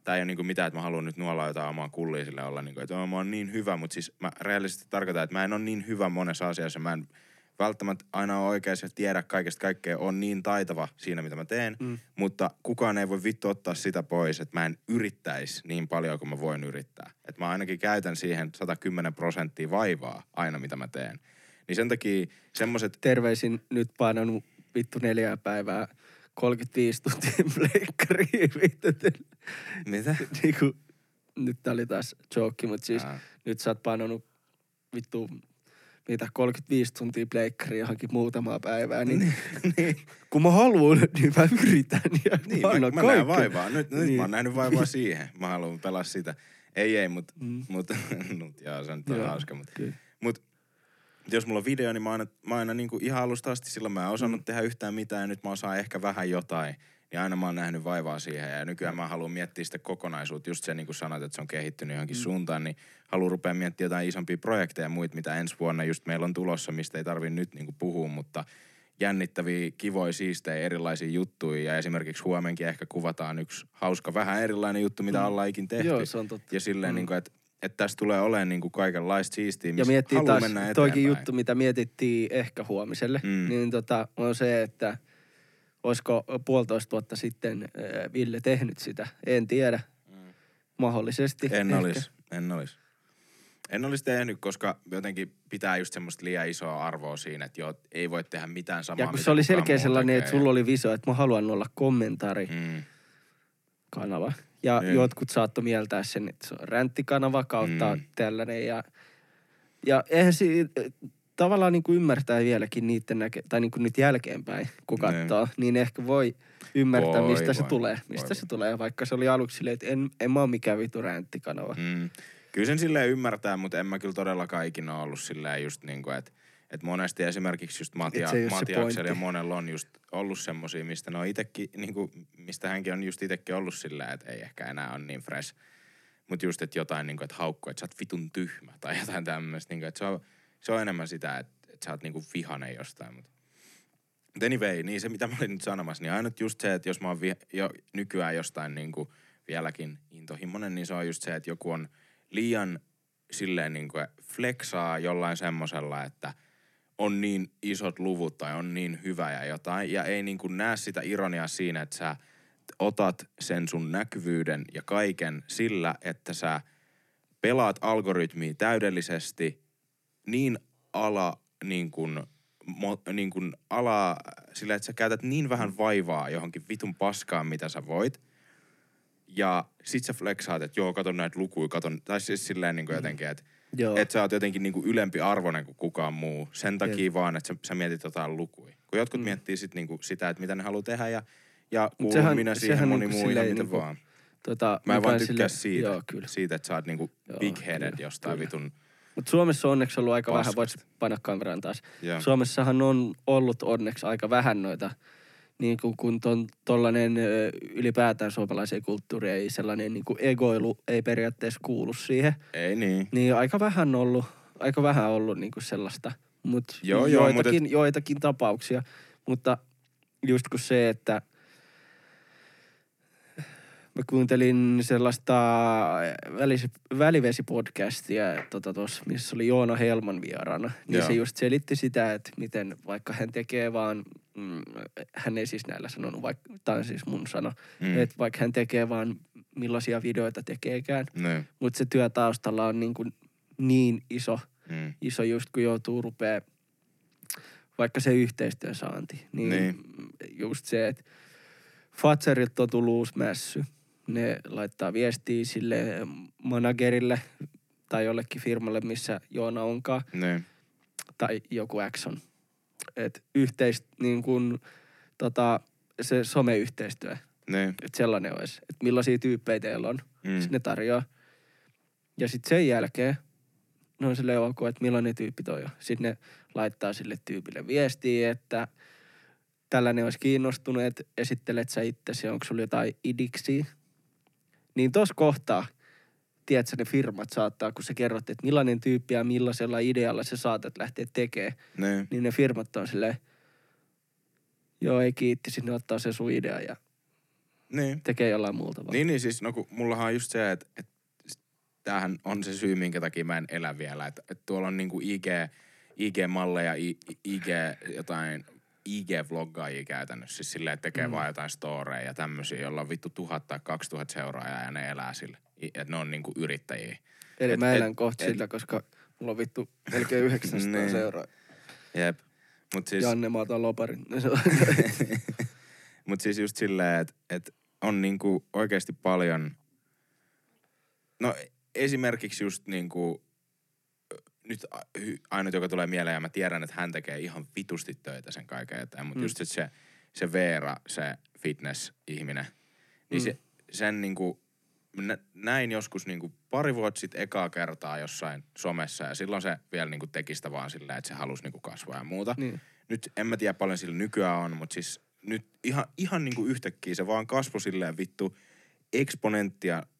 tai ei ole niin kuin mitään, että mä haluan nyt nuolla jotain omaa kullia sille olla, niin kuin, että "Oo, mä oon niin hyvä, mutta siis mä reaalisesti tarkoitan, että mä en ole niin hyvä monessa asiassa, mä en välttämättä aina ole oikeassa ja tiedä kaikesta kaikkea, on niin taitava siinä, mitä mä teen, mm. mutta kukaan ei voi vittu ottaa sitä pois, että mä en yrittäisi niin paljon kuin mä voin yrittää. Että mä ainakin käytän siihen 110 prosenttia vaivaa aina, mitä mä teen. Niin sen takia semmoset, Terveisin nyt painanut vittu neljää päivää 35 tuntia (laughs) pleikkariin vittu. mitä? Niinku, nyt tää oli taas joke, mutta siis Aa. nyt sä oot painanut vittu mitä 35 tuntia pleikkariin johonkin muutamaa päivää, niin, niin. kun mä haluan, niin mä yritän ja Niin, mä, mä, näen vaivaa. Nyt, nyt Niin. mä oon nähnyt vaivaa siihen. Mä haluan pelaa sitä. Ei, ei, mut, Mm. mut, (laughs) mut joo, se on nyt Joo, hauska. Mut, kyllä. mut jos mulla on video, niin mä aina, mä aina niinku ihan alusta asti silloin mä en osannut mm. tehdä yhtään mitään ja nyt mä osaan ehkä vähän jotain. Niin aina mä oon nähnyt vaivaa siihen ja nykyään mä haluan miettiä sitä kokonaisuutta. Just se niin kuin sanoit, että se on kehittynyt johonkin mm. suuntaan, niin haluan rupea miettimään jotain isompia projekteja ja muita, mitä ensi vuonna just meillä on tulossa, mistä ei tarvi nyt niin kuin puhua, mutta jännittäviä, kivoja, siistejä, erilaisia juttuja ja esimerkiksi huomenkin ehkä kuvataan yksi hauska, vähän erilainen juttu, mitä mm. ollaan ikin tehty. Joo, se on totta. Ja silleen, Mm. mm. niin kuin, että, että tässä tulee olemaan niin kuin kaikenlaista siistiä, Ja missä miettii haluaa taas, mennä toikin eteenpäin. juttu, mitä mietittiin ehkä huomiselle, Mm. mm. niin tota, on se, että olisiko puolitoista vuotta sitten Ville tehnyt sitä. En tiedä. Mahdollisesti. En olisi, en olisi. En olisi tehnyt, koska jotenkin pitää just semmoista liian isoa arvoa siinä, että joo, ei voi tehdä mitään samaa, Ja kun se oli selkeä sellainen, tekee. että sulla oli visio, että mä haluan olla kommentaari. Mm. kanava. Ja Niin. jotkut saattoi mieltää sen, että se on ränttikanava kautta Mm. mm. tällainen. Ja, ja eihän si, tavallaan niin kuin ymmärtää vieläkin niiden näke, tai niin kuin nyt jälkeenpäin, kun Niin. katsoo, niin ehkä voi ymmärtää, Voi, mistä se voi, tulee. voi, Mistä voi. se tulee, vaikka se oli aluksi silleen, että en, en mä ole mikään vitu ränttikanava. Mm. Kyllä sen silleen ymmärtää, mutta en mä kyllä todellakaan ikinä ollut silleen just niin kuin, että että monesti esimerkiksi just Matia, Et se se Matiaksella ja monella on just ollut semmosia, mistä ne on itekin, niin kuin, mistä hänkin on just itekin ollut silleen, että ei ehkä enää ole niin fresh. Mutta just, että jotain niin kuin, että haukkuu, että sä oot vitun tyhmä tai jotain tämmöistä. Niin kuin, että se on, se on enemmän sitä, että, että sä oot niin kuin vihanen jostain. Mutta Mut anyway, niin se mitä mä olin nyt sanomassa, niin ainut just se, että jos mä oon vi- jo nykyään jostain niin kuin vieläkin intohimoinen, niin se on just se, että joku on liian silleen niin kuin flexaa jollain semmosella, että on niin isot luvut tai on niin hyvä ja jotain, ja ei niin kuin näe sitä ironiaa siinä, että sä otat sen sun näkyvyyden ja kaiken sillä, että sä pelaat algoritmia täydellisesti niin ala niin kuin, mo, niin kuin ala sillä, että sä käytät niin vähän vaivaa johonkin vitun paskaan, mitä sä voit. Ja sit sä flexaat, että joo, katon näitä lukuja, katon, tai siis silleen niin kuin jotenkin, että Joo. että sä oot jotenkin niin kuin ylempi arvoinen kuin kukaan muu. Sen takia vaan, että sä, sä mietit jotain lukuja. Kun jotkut mm. miettii sit niinku sitä, että mitä ne haluaa tehdä ja, ja kuulun sehän- minä siihen sehän moni niinku muu miten niinku- vaan. tota, Mä en vaan tykkää silleen- siitä, Joo, kyllä. siitä, että sä oot niinku Joo, big headed kyllä, jostain kyllä. vitun. Mutta Suomessa on onneksi ollut aika vähän, Paskasta. voit painaa kameraan taas. Joo. Suomessahan on ollut onneksi aika vähän noita, niin kuin kun ton, tollanen ö, ylipäätään suomalaiseen kulttuuriin ei sellainen niin kuin egoilu ei periaatteessa kuulu siihen. Ei niin. Niin aika vähän ollut, aika vähän ollut niin kuin sellaista. Mut Joo, joo, joitakin, mut joitakin tapauksia. Mutta just kun se, että mä kuuntelin sellaista välis, välivesipodcastia, tota tos, missä oli Joona Helman vieraana. Niin Joo. se just selitti sitä, että miten vaikka hän tekee vaan, mm, hän ei siis näillä sanonut, vaikka, tämä on siis mun sano, Mm. että vaikka hän tekee vaan millaisia videoita tekeekään, Niin. mutta se työ taustalla on niin, kuin niin iso, Mm. iso just kun joutuu rupea vaikka se yhteistyön saanti. Niin, Niin. just se, että Fatserilta on tullut uusi mässy. Ne laittaa viestiä sille managerille tai jollekin firmalle, missä Joona onkaan, Niin. tai joku X on. Et yhteis, niin kun, tota, se someyhteistyö, Niin. että sellainen olisi. Että millaisia tyyppejä teillä on. Mm. Sitten ne tarjoaa. Ja sitten sen jälkeen ne on silleen ok, että millainen tyyppi toi on. Sitten ne laittaa sille tyypille viestiä, että tällainen olisi kiinnostunut, että esittelet sä itsesi, onko sulla jotain idiksi. Niin tos kohtaa, tiedätkö, ne firmat saattaa, kun sä kerrot, että millainen tyyppi ja millaisella idealla sä saatat lähteä tekemään, Niin. niin ne firmat on silleen, joo ei kiitti, sinne ottaa se sun idea ja Niin. tekee jollain muuta vaan. Niin, niin siis no kun mullahan on just se, että, että tämähän on se syy, minkä takia mä en elä vielä. Että, että tuolla on niinku IG, IG-malleja, IG jotain IG-vloggaajia käytännössä. Siis silleen, että tekee mm. vaan jotain storeja ja tämmöisiä, jolla on vittu tuhat tai kaksi tuhat seuraajaa ja ne elää sillä. I- Että ne on niinku yrittäjiä. Eli Et- mä elän et- kohta et- sillä, koska mulla on vittu melkein 900 (laughs) Niin. seuraa. Jep. Mut siis, Janne, mä otan loparin. Se (laughs) on- (laughs) mut siis just silleen, että, että on niinku oikeasti paljon... No esimerkiksi just niinku nyt ainut, joka tulee mieleen, ja mä tiedän, että hän tekee ihan vitusti töitä sen kaiken eteen, mutta mm. Just se, se Veera, se fitness-ihminen, niin mm. Se, sen niinku, nä, näin joskus niinku pari vuotta sitten ekaa kertaa jossain somessa, ja silloin se vielä niinku teki sitä vaan silleen, että se halusi niinku kasvaa ja muuta. niin. Nyt en mä tiedä paljon sillä nykyään on, mutta siis nyt ihan, ihan niinku yhtäkkiä se vaan kasvoi silleen vittu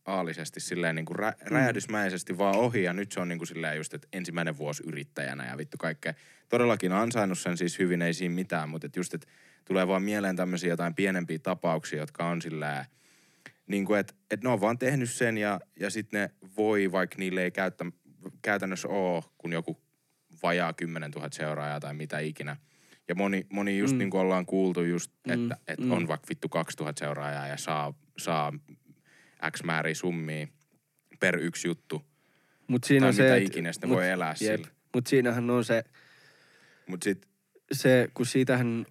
eksponentiaalisesti silleen niinku rä, räjähdysmäisesti vaan ohi ja nyt se on niinku silleen just, että ensimmäinen vuosi yrittäjänä ja vittu kaikkea. Todellakin ansainnut sen siis hyvin, ei siinä mitään, mutta et just, että tulee vaan mieleen tämmöisiä jotain pienempiä tapauksia, jotka on silleen, niin kuin, että et ne on vaan tehnyt sen ja, ja sitten ne voi, vaikka niille ei käyttä, käytännössä ole, kun joku vajaa 10 000 seuraajaa tai mitä ikinä. Ja moni, moni just mm. Mm. niin kuin ollaan kuultu just, Mm, että et mm. on vaikka vittu 2000 seuraajaa ja saa, saa X määriä summia per yksi juttu. Mut siinä Tai on se, mitä et- ikinä, sitten mut- voi elää jep. sillä. Mut siinähän on se, Mut sit, se, kun siitähän,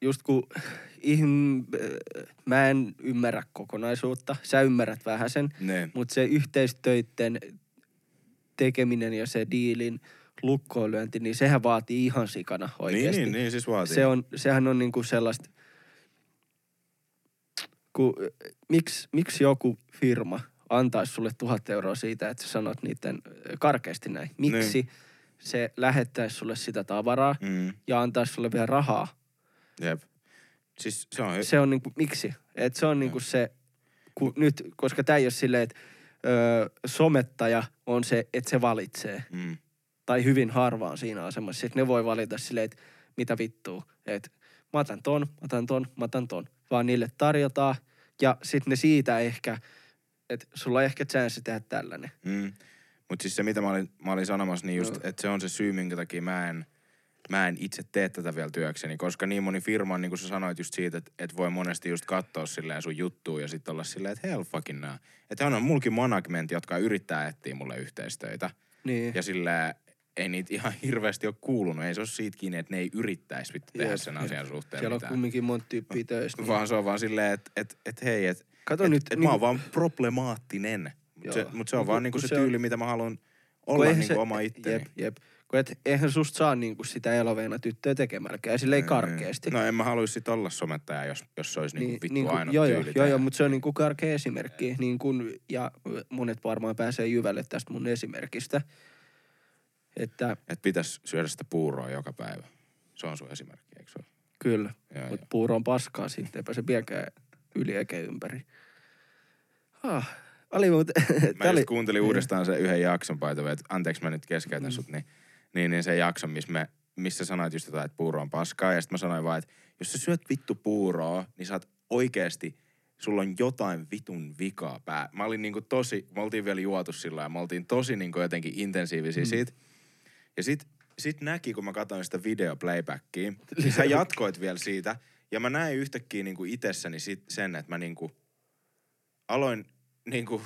just kun ihm, mä en ymmärrä kokonaisuutta, sä ymmärrät vähän sen, ne, mutta se yhteistöitten tekeminen ja se diilin lukkoonlyönti, niin sehän vaatii ihan sikana niin, oikeasti. niin, niin, siis vaatii. Se on, sehän on niinku sellaista, kun, miksi, miksi joku firma antaisi sulle tuhat euroa siitä, että sä sanot niiden karkeasti näin. Miksi Niin. se lähettäisi sulle sitä tavaraa Mm, ja antaisi sulle vielä rahaa? jep. Siis se on, Se on niinku, miksi? Et se on niinku se, kun nyt, koska tämä ei ole silleen, että somettaja on se, että se valitsee. mm, Tai hyvin harvaan siinä asemassa. Että ne voi valita silleen, että mitä vittua. Että mä otan ton, mä otan ton, mä otan ton. Vaan niille tarjotaan. Ja sitten ne siitä ehkä, että sulla on ehkä chanssi tehdä tällainen. Mm. Mutta siis se, mitä mä olin, mä olin sanomassa, niin just, Joo. että se on se syy, minkä takia mä en, mä en itse tee tätä vielä työkseni. Koska niin moni firma on, niin kuin sä sanoit just siitä, että, että voi monesti just katsoa silleen sun juttua ja sitten olla silleen, että hell fucking nää. Että on mulkin management, jotka yrittää etsiä mulle yhteistöitä. Niin. Ja silleen, ei niitä ihan (laughs) hirveästi ole kuulunut. Ei se ole siitä kiinni, että ne ei yrittäisi vittu tehdä sen jep. asian suhteen Siellä on mitään. kumminkin monta tyyppiä töissä. Niin. Vaan se on vaan silleen, että et, et, hei, että Kato et, nyt, et niinku- mä oon vaan problemaattinen. Mutta se, mut se on Mut vaan niinku se se on- tyyli, mitä mä haluan olla niinku se- oma itteni. Jep, jep. Kun et, eihän susta saa niinku sitä eloveena tyttöä tekemälläkään. Silleen karkeasti. No en mä haluaisi sit olla somettaja, jos, jos se olisi niinku vittu niinku- ainoa joo, tyyli. joo, joo, joo, mutta se on niinku karkea esimerkki. Niin kun, ja monet varmaan pääsee jyvälle tästä mun esimerkistä. Että Että pitäisi syödä sitä puuroa joka päivä. Se on sun esimerkki, eikö se ole? kyllä, mutta puuro on paskaa siitä, eipä se vieläkään yli eikä ympäri. Ah, oli muuten, (laughs) Mä oli, kuuntelin uudestaan sen yhden jakson, way, että anteeksi mä nyt keskeytän Mm. sut, niin, niin, niin se jakson, missä me, missä sanoit just jotain, että puuro on paskaa. Ja sitten mä sanoin vaan, että jos sä syöt vittu puuroa, niin sä oot oikeesti, sulla on jotain vitun vikaa pää. Mä olin niinku tosi, me oltiin vielä juotu sillä ja me oltiin tosi niinku jotenkin intensiivisiä mm. siitä. Ja sit, sit näki, kun mä katsoin sitä videoplaybackia, (laughs) niin sä jatkoit vielä siitä. Ja mä näin yhtäkkiä niinku itsessäni sit sen, että mä niinku aloin niinku,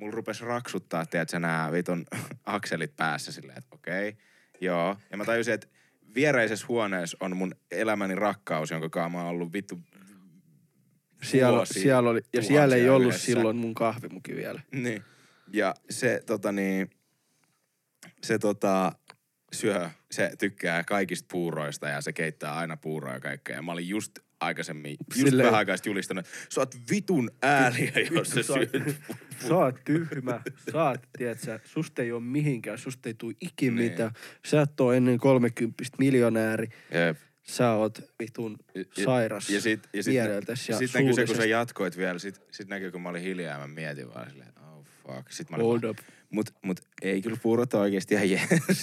mulla rupes raksuttaa, tiedätkö, nämä vitun (laughs) akselit päässä silleen, että okei, okay, joo. Ja mä tajusin, että viereisessä huoneessa on mun elämäni rakkaus, jonka kanssa mä oon ollut vittu Siellä, vuosia, siellä oli, ja siellä ei ollut yhdessä. silloin mun kahvimuki vielä. Niin. Ja se tota niin, se tota, syö, se tykkää kaikista puuroista ja se keittää aina puuroa ja kaikkea. Ja mä olin just aikaisemmin, just Silleen- vähän aikaa julistanut, että sä oot vitun ääliä, jos sä syöt. Sä oot tyhmä, sä oot, tiedätkö, susta ei ole mihinkään, susta ei tuu ikin Niin. mitään. Sä et oo ennen 30 miljonääri, Jep. sä oot vitun Ja- sairas Ja sit, ja sit, ja sit näkyy se, kun sä jatkoit vielä, sit, sit näkyy, kun mä olin hiljaa ja mä mietin vaan silleen, oh fuck. Sit mä olin Hold vaan, up. Mut, mut ei kyllä puurot ole oikeesti ihan jees. (laughs)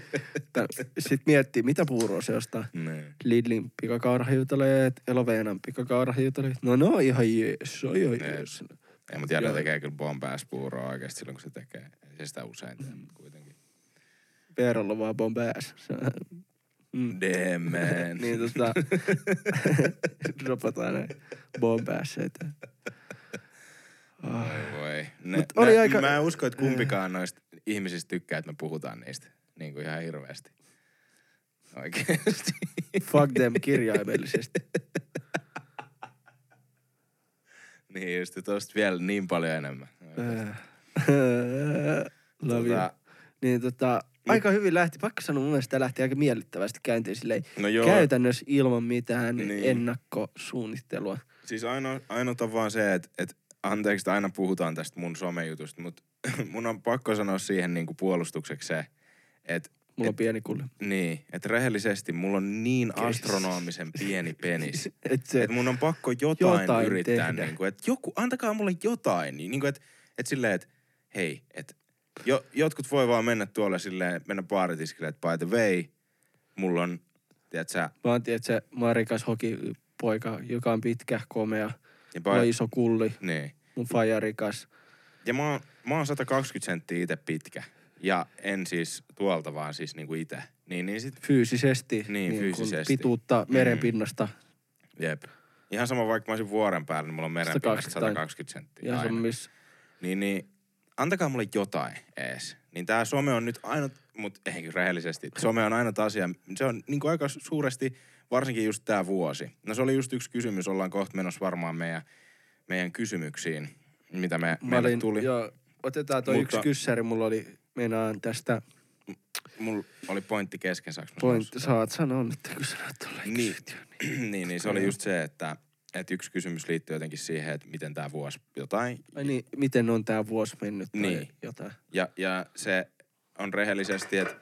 (laughs) Tää- Sit miettii, mitä puuroa se ostaa. Niin. Lidlin pikakaurahiutaleet, Eloveenan pikakaurahiutaleet. No ne on ihan jees, se on ihan Ne- jees. Ei, mut Janne Joo. tekee kyllä bombaas puuroa oikeesti silloin, kun se tekee. Ei se sitä usein tee, mut kuitenkin. Veerolla on vaan bombaas. Mm. Damn, man. (laughs) niin tota, dropataan näin bombasseita. Oi voi. Ne, Mut oli nä, aika- Mä en usko, että kumpikaan noista ihmisistä tykkää, että me puhutaan niistä. Niin kuin ihan hirveästi. Oikeesti. Fuck them kirjaimellisesti. (laughs) niin just, tosta vielä niin paljon enemmän. Äh. (laughs) Love. Tota, Niin tota, aika hyvin lähti. Pakko sanoa, mun mielestä lähti aika miellyttävästi käyntiin silleen no joo, käytännössä ilman mitään Niin. ennakkosuunnittelua. siis ainoa, ainoa on vaan se, että, että anteeksi, että aina puhutaan tästä mun somejutusta, mutta (laughs) mun on pakko sanoa siihen niin kuin puolustukseksi se, että Mulla on pieni kulli. niin, että rehellisesti mulla on niin Okei. astronomisen pieni penis, (laughs) Et se, että mun on pakko jotain, Jotain yrittää, tehdä. niin kuin, että joku, antakaa mulle jotain, niin, kuin, että, että silleen, että hei, että jo, jotkut voi vaan mennä tuolle silleen, mennä baaritiskille, että by the way, mulla on, tiedät sä, mä oon tiedät, mä oon rikas hokipoika, joka on pitkä, komea, ja by, iso kulli, niin. Mun faija rikas. Ja mä oon, mä oon 120 senttiä itse pitkä. Ja en siis tuolta, vaan siis niinku itse. Niin, niin sit, Fyysisesti. Niin, kun fyysisesti. Pituutta Mm. merenpinnasta. jep. Ihan sama, vaikka mä olisin vuoren päällä, niin mulla on merenpinnasta 120 120 senttiä. Ihan aina. sama missä. Niin, niin antakaa mulle jotain ees. Niin tää some on nyt ainut, mut eikä rehellisesti, some on ainut asia. Se on niinku aika suuresti, varsinkin just tää vuosi. No se oli just yksi kysymys, ollaan kohta menossa varmaan meidän, meidän kysymyksiin, mitä me, Mä meille olin, tuli. joo, otetaan toi Mutta- yksi kyssäri, mulla oli, meinaan tästä Mulla oli pointti kesken, saaks mä sanoa? saat sanoa nyt, kun tolleen Niin. kysyt (clears throat) jo, niin, niin se oli just se, että, että yksi kysymys liittyy jotenkin siihen, että miten tämä vuosi jotain. Ai niin, miten on tää vuosi mennyt tai Niin. jotain. Ja, ja se on rehellisesti, että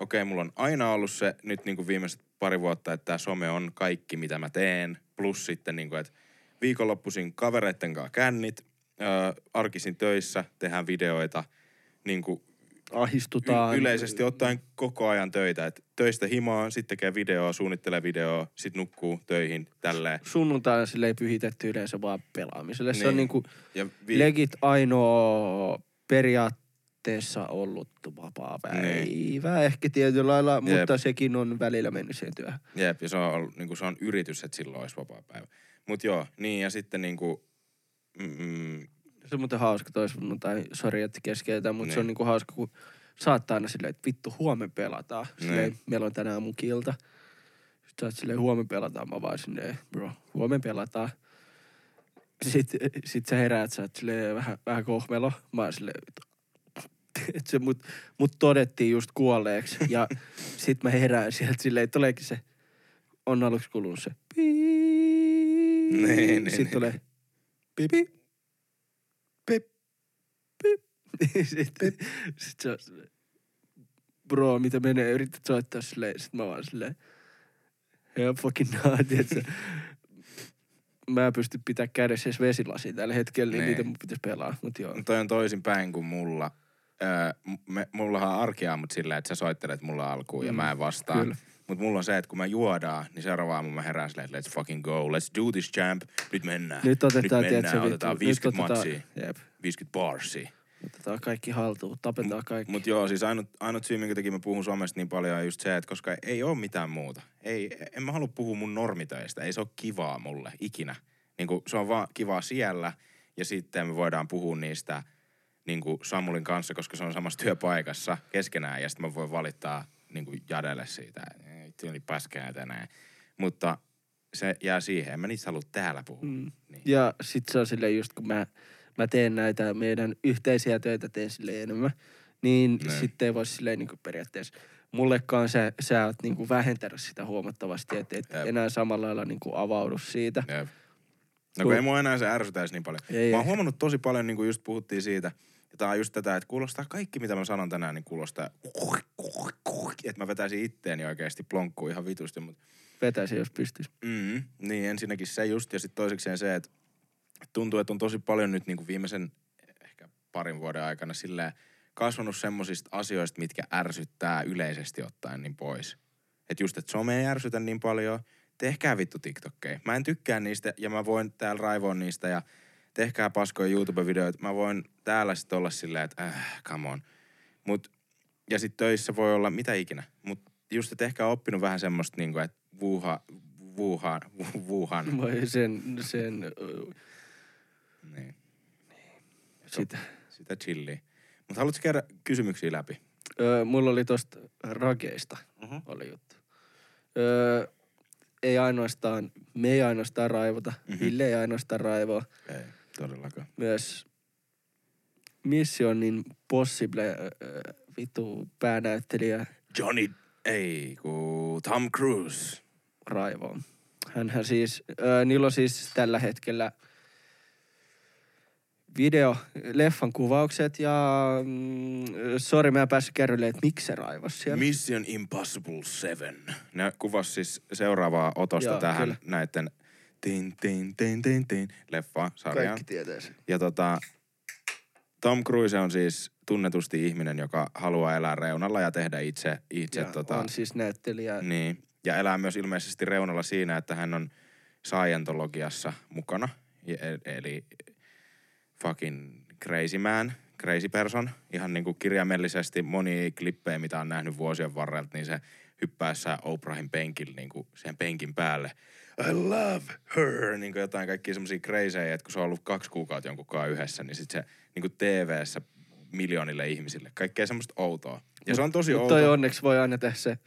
okei, mulla on aina ollut se nyt niin kuin viimeiset pari vuotta, että tämä some on kaikki, mitä mä teen. Plus sitten, niin kuin, että viikonloppuisin kavereitten kanssa kännit, öö, arkisin töissä, tehdään videoita, niin kuin Ahistutaan. y- yleisesti ottaen koko ajan töitä. Et töistä himaa, sitten tekee videoa, suunnittelee videoa, sitten nukkuu töihin, tälleen. Sunnuntai on silleen pyhitetty yleensä vaan pelaamiselle. Se Niin. on niinku Ja vi- legit ainoa periaatteessa ollut vapaa päivä. Niin. Ehkä tietyllä lailla, Jep. mutta sekin on välillä mennyt siihen työhön. Jep, ja se on, ollut, niin se on yritys, että silloin olisi vapaa päivä. Mut joo, niin ja sitten niinku, mm, Se on muuten hauska toi sunnuntai, sori että keskeytän, mutta se on Niin. niinku hauska, kun saattaa aina silleen, että vittu huomen pelataan. Silleen, Niin. meillä on tänään mun kilta. Sitten sä oot silleen, huomen pelataan. Mä vaan silleen, bro, huomen pelataan. Sitten sit sä heräät, sä oot silleen vähän, vähän kohmelo. Mä oon silleen, vittu. (laughs) Et se mut, mut todettiin just kuolleeksi. Ja (laughs) sit mä herään sieltä silleen, että tuleekin se, on aluksi kulunut se. Piip. Niin, niin, Sitten niin. tulee pipi. Pip. Pip. (laughs) Sitten sit se on bro, mitä menee, yrität soittaa silleen. Sitten mä vaan silleen, hell fucking no, (laughs) tiiätkö. Mä en pysty pitää kädessä edes vesilasia tällä hetkellä, niin, Niin. niitä mun pitäisi pelaa. Mut joo. toi on toisin päin kuin mulla. öö, me, mullahan on arkiaamut silleen, että sä soittelet mulla alkuun ja Mm, mä en vastaa. kyllä. Mutta mulla on se, että kun mä juodaan, niin seuraava aamu mä herään silleen, että let's fucking go, let's do this champ. Nyt mennään. Nyt otetaan, Nyt tiedätkö, mennään, vittu, otetaan nyt 50 otetaan- matsia, Jep. 50 barsia. Otetaan kaikki haltuun, tapetaan kaikki. Mutta joo, siis ainut, ainut syy, minkä takia mä puhun somesta niin paljon on just se, että koska ei ole mitään muuta. Ei, en mä halua puhua mun normitöistä. Ei se ole kivaa mulle ikinä. Niin se on vaan kivaa siellä ja sitten me voidaan puhua niistä niin kuin Samulin kanssa, koska se on samassa työpaikassa keskenään ja sitten mä voin valittaa niin kuin Jadelle siitä, että oli paskää tänään. Mutta se jää siihen. En mä niistä halua täällä puhua. Mm. Niin. Ja sit se on silleen just kun mä, mä teen näitä meidän yhteisiä töitä teen silleen enemmän, niin Ne. sitten ei voi silleen niin periaatteessa mullekaan sä, sä oot niin vähentänyt sitä huomattavasti, että et Jep. enää samalla lailla niin avaudu siitä. Jep. No kun Kun- ei mua enää se ärsytäisi niin paljon. Ei, Mä oon ei. huomannut tosi paljon, niin kuin just puhuttiin siitä, ja tää on just tätä, että kuulostaa kaikki, mitä mä sanon tänään, niin kuulostaa, että mä vetäisin itteeni oikeasti plonkkuun ihan vitusti, mutta Vetäisi, jos pystyisi. mm, niin ensinnäkin se just, ja sitten toisekseen se, että tuntuu, että on tosi paljon nyt niin kuin viimeisen ehkä parin vuoden aikana silleen kasvanut semmosista asioista, mitkä ärsyttää yleisesti ottaen niin pois. Että just, että some ei ärsytä niin paljon, tehkää vittu TikTokkeja. Mä en tykkää niistä ja mä voin täällä raivoa niistä ja tehkää paskoja YouTube-videoita. Mä voin täällä sitten olla silleen, että äh, come on. Mut, ja sitten töissä voi olla mitä ikinä. Mutta just, että ehkä oppinut vähän semmoista, niinku, että vuuha, vuuhaan, vuuhan. Voi sen, sen ö, Niin, sitä. sitä chilliä. Mutta haluatko käydä kysymyksiä läpi? Öö, mulla oli tosta rakeista Mhm. oli juttu. Öö, ei ainoastaan, me ei ainoastaan raivota, Mhm. mm-hmm. Ville ei ainoastaan raivoa. Ei, todellakaan. Myös Mission Impossible öö, vitu päänäyttelijä Johnny, ei ku Tom Cruise. raivoa. Hänhän siis, öö, niillä on siis tällä hetkellä video, leffan kuvaukset ja mm, sori mä en päässyt kärrylle, että miksi se raivos siellä. Mission Impossible 7. Ne kuvas siis seuraavaa otosta Joo, tähän kyllä. näiden tin, tin, tin, tin, tin, leffa sarjaan. Kaikki tietää sen. Ja tota, Tom Cruise on siis tunnetusti ihminen, joka haluaa elää reunalla ja tehdä itse, itse Ja tota, on siis näyttelijä. Niin. Ja elää myös ilmeisesti reunalla siinä, että hän on Scientologiassa mukana. E- Eli fucking crazy man, crazy person. Ihan niin kuin kirjaimellisesti moni klippejä, mitä on nähnyt vuosien varrelta, niin se hyppäässä Oprahin penkillä niin kuin siihen penkin päälle. I love her! Niin kuin jotain kaikkia semmoisia crazyjä, että kun se on ollut kaksi kuukautta jonkun kanssa yhdessä, niin sitten se niin kuin TV-ssä miljoonille ihmisille. Kaikkea semmoista outoa. Ja se on tosi Mutta outoa. toi onneksi voi aina tehdä se,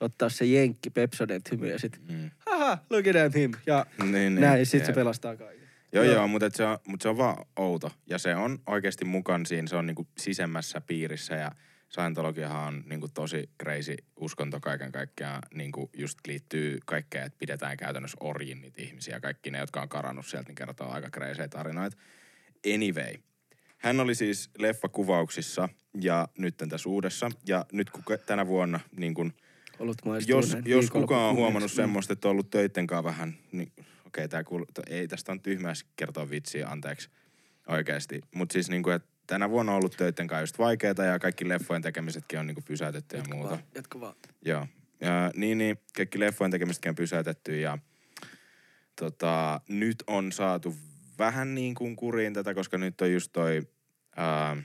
ottaa se jenkki Pepsodent hymy ja sit, Mm. haha, look at him. Ja Niin, niin, näin, sit se pelastaa kaiken. Joo, Joo. joo, mutta se, on, mut se on vaan outo. Ja se on oikeasti mukaan siinä, se on niinku sisemmässä piirissä ja Scientologiahan on niinku tosi crazy uskonto kaiken kaikkiaan. Niinku just liittyy kaikkea, että pidetään käytännössä orjin niitä ihmisiä. Kaikki ne, jotka on karannut sieltä, niin kertoo aika crazy tarinoita. Anyway, hän oli siis leffakuvauksissa ja nyt tässä uudessa. Ja nyt kun tänä vuonna niin Olut maistuu jos, jos kukaan on huomannut semmoista, että on ollut töitten kanssa vähän, niin okei, tää kuul... ei tästä on tyhmää kertoa vitsiä, anteeksi oikeasti. Mutta siis niinku, että tänä vuonna on ollut töitten kanssa just vaikeeta ja kaikki leffojen tekemisetkin on niinku pysäytetty ja Jatka muuta. vaan, jatka vaan. Joo. Ja, niin, niin, kaikki leffojen tekemisetkin on pysäytetty ja tota, nyt on saatu vähän niin kuin kuriin tätä, koska nyt on just toi ää,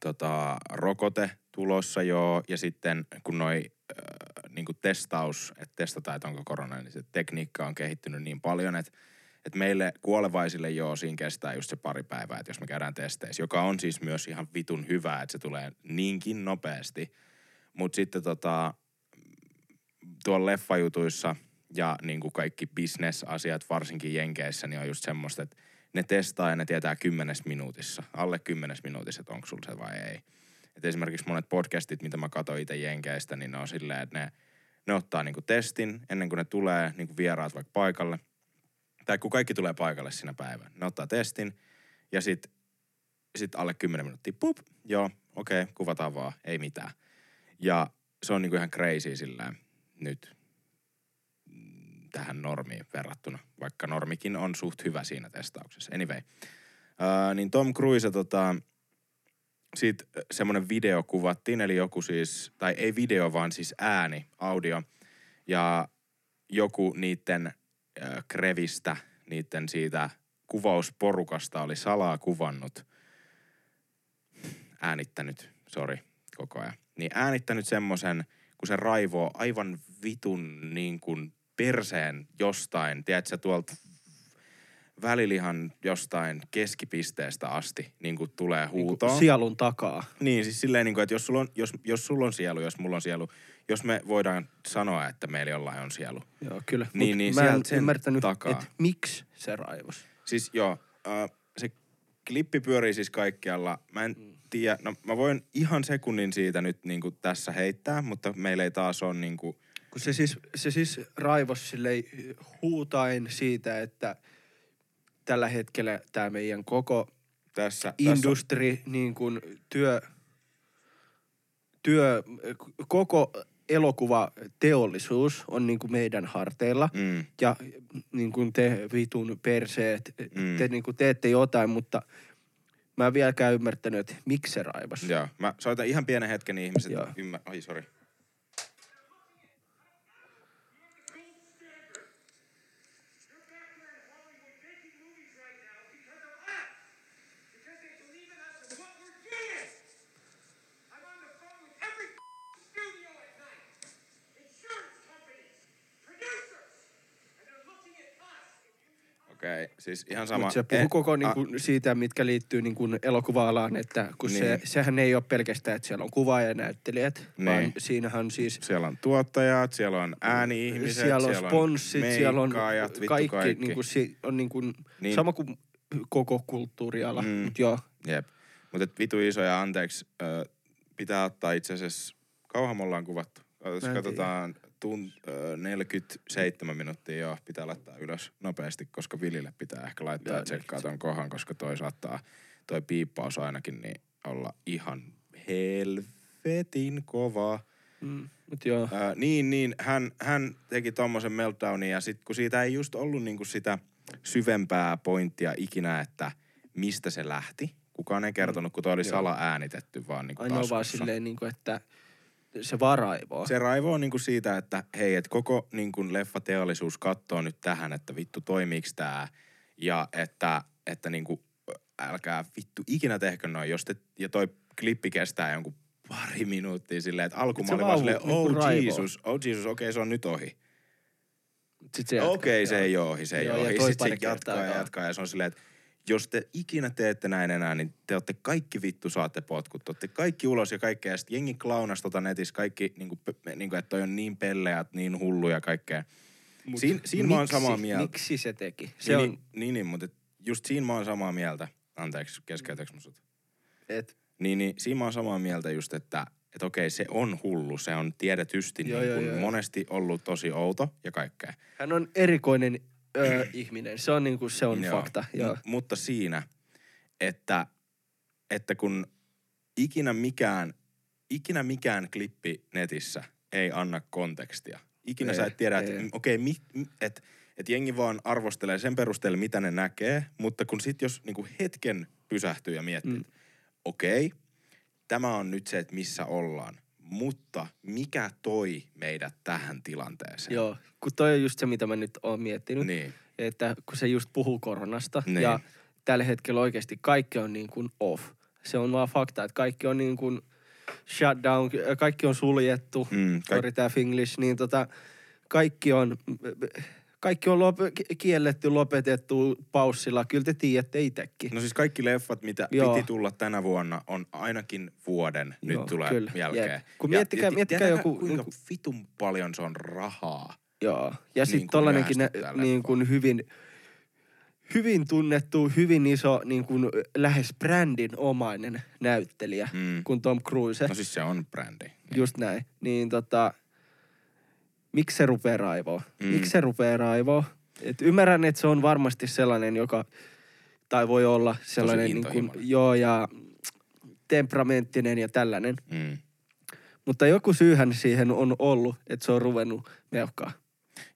tota, rokote tulossa jo ja sitten kun noi ää, niin kuin testaus, että testataan, että onko korona, niin se tekniikka on kehittynyt niin paljon, että että meille kuolevaisille joo, siinä kestää just se pari päivää, että jos me käydään testeissä, joka on siis myös ihan vitun hyvä, että se tulee niinkin nopeasti. Mutta sitten tota, tuolla leffajutuissa ja niin kuin kaikki bisnesasiat, varsinkin Jenkeissä, niin on just semmoista, että ne testaa ja ne tietää kymmenes minuutissa, alle kymmenes minuutissa, että onko sulla se vai ei. Et esimerkiksi monet podcastit, mitä mä katsoin itse Jenkeistä, niin ne on silleen, että ne, ne ottaa niinku testin ennen kuin ne tulee niinku vieraat vaikka paikalle. Tai kun kaikki tulee paikalle siinä päivänä. Ne ottaa testin ja sitten sit alle 10 minuuttia, pup, joo, okei, okay, kuvataan vaan, ei mitään. Ja se on niinku ihan crazy sillä nyt tähän normiin verrattuna, vaikka normikin on suht hyvä siinä testauksessa. Anyway, uh, niin Tom Cruise tota, sit semmoinen video kuvattiin, eli joku siis, tai ei video, vaan siis ääni, audio. Ja joku niiden krevistä, niiden siitä kuvausporukasta oli salaa kuvannut, äänittänyt, sorry, koko ajan. Niin äänittänyt semmoisen, kun se raivoo aivan vitun niin kuin perseen jostain, tiedätkö, tuolta välilihan jostain keskipisteestä asti niin kuin tulee huutoa. Niin sielun takaa. Niin, siis silleen, niin kuin, että jos sulla, on, jos, jos sulla on sielu, jos mulla on sielu, jos me voidaan sanoa, että meillä jollain on sielu. Joo, kyllä. Niin, Mut niin mä en ymmärtänyt, että miksi se raivos. Siis joo, äh, se klippi pyörii siis kaikkialla. Mä en tiedä, no mä voin ihan sekunnin siitä nyt niin kuin tässä heittää, mutta meillä ei taas ole niin kuin, Kun se siis, se siis raivos silleen huutain siitä, että tällä hetkellä tämä meidän koko tässä, tässä industri, niin kuin työ, työ, koko elokuvateollisuus on niin kuin meidän harteilla. Mm, Ja niin kuin te vitun perseet, Mm. te niin kuin teette jotain, mutta mä en vieläkään ymmärtänyt, että miksi se raivos. joo, mä soitan ihan pienen hetken niin ihmiset Joo. ymmär... Oi, sori. Okay, siis ihan sama. Mutta se puhuu Eh, koko a- niin kuin, siitä, mitkä liittyy niin kuin elokuva-alaan, että kun se, Niin. sehän ei ole pelkästään, että siellä on kuvaaja ja näyttelijät, Niin. vaan siinähän siis Siellä on tuottajat, siellä on ääni-ihmiset, siellä on sponssit, siellä on kaikki, kaikki. Niin kuin, si, on niin kuin, Niin. sama kuin koko kulttuuriala, Mm. mutta joo. Jep. Mutta vitu iso ja anteeksi, pitää ottaa itse asiassa, kauan me ollaan kuvattu. Katsotaan tunt, ö, 47 minuuttia, joo, pitää laittaa ylös nopeasti, koska Vilille pitää ehkä laittaa ja tsekkaa ton kohan, koska toi saattaa, toi piippaus ainakin, niin olla ihan helvetin kova. Mm, mutta joo. Ää, niin, niin. Hän, hän teki tommosen meltdownin ja sit kun siitä ei just ollut niinku sitä syvempää pointtia ikinä, että mistä se lähti. Kukaan ei kertonut, kun toi oli Joo. sala äänitetty vaan niinku Ainoa vaan silleen, niin kuin, että se vaan raivoo. Se raivo on niinku siitä, että hei, että koko niinku leffateollisuus katsoo nyt tähän, että vittu toimiiks tää. Ja että, että niinku, älkää vittu ikinä tehkö noin, jos te, ja toi klippi kestää jonkun pari minuuttia silleen, että alkuun Se mä olin vaan silleen, niinku oh raivoo. Jesus, oh Jesus, okei okay, se on nyt ohi. Se jatkaa. Okei, se Joo. ei ole ohi, se ei Joo, ole ohi. Sitten se jatkaa ja jatkaa ja se on silleen, että jos te ikinä teette näin enää, niin te olette kaikki vittu saatte potkut. Te olette kaikki ulos ja kaikkea. Ja sitten jengi klaunas tota netissä kaikki, niin kuin, niin kuin, että toi on niin pelleät, niin hulluja ja kaikkea. Mut Siin, siinä mä oon miksi- samaa mieltä. Miksi se teki? Se niin, on, niin, niin, niin, mutta just siinä mä oon samaa mieltä. Anteeksi, keskeytäks mä sut? et, Niin, niin siinä mä oon samaa mieltä just, että että okei, se on hullu. Se on tiedetysti Joo, niin joo, joo. monesti ollut tosi outo ja kaikkea. hän on erikoinen ö, (clears throat) ihminen. Se on, niin kuin, se on Joo. fakta. Joo. M- mutta siinä, että, että kun ikinä mikään, ikinä mikään klippi netissä ei anna kontekstia. Ikinä Ei, sä et tiedä, että okei, okay, että et jengi vaan arvostelee sen perusteella, mitä ne näkee, mutta kun sit jos niinku hetken pysähtyy ja miettii, mm. okei, okay, tämä on nyt se, että missä ollaan, mutta mikä toi meidät tähän tilanteeseen? Joo, kun toi on just se, mitä mä nyt oon miettinyt. Niin. Että kun se just puhuu koronasta Niin. ja tällä hetkellä oikeasti kaikki on niin kuin off. Se on vaan fakta, että kaikki on niin kuin shutdown, kaikki on suljettu. Mm, kaik- Sorry tää finglish, niin tota, kaikki on, kaikki on lop- kielletty, lopetettu paussilla. Kyllä te tiedätte itsekin. No siis kaikki leffat, mitä Joo. Piti tulla tänä vuonna, on ainakin vuoden Joo, nyt tulee kyllä, jälkeen. jep. Kun miettikää- ti- miettikää joku- Kuinka vitun paljon se on rahaa. Joo. Ja sitten Niin tollanenkin myöhästyttää niin kuin hyvin, hyvin tunnettu, hyvin iso, niin kuin lähes brändin omainen näyttelijä, Mm. mm. kuin Tom Cruise. No siis se on brändi. Just näin. Niin tota, miksi se rupeaa raivoa? Mm. Miksi se rupeaa raivoa? Et ymmärrän, että se on varmasti sellainen, joka, tai voi olla sellainen, niin kuin, joo, ja temperamenttinen ja tällainen. Mm. Mutta joku syyhän siihen on ollut, että se on ruvennut meuhkaa.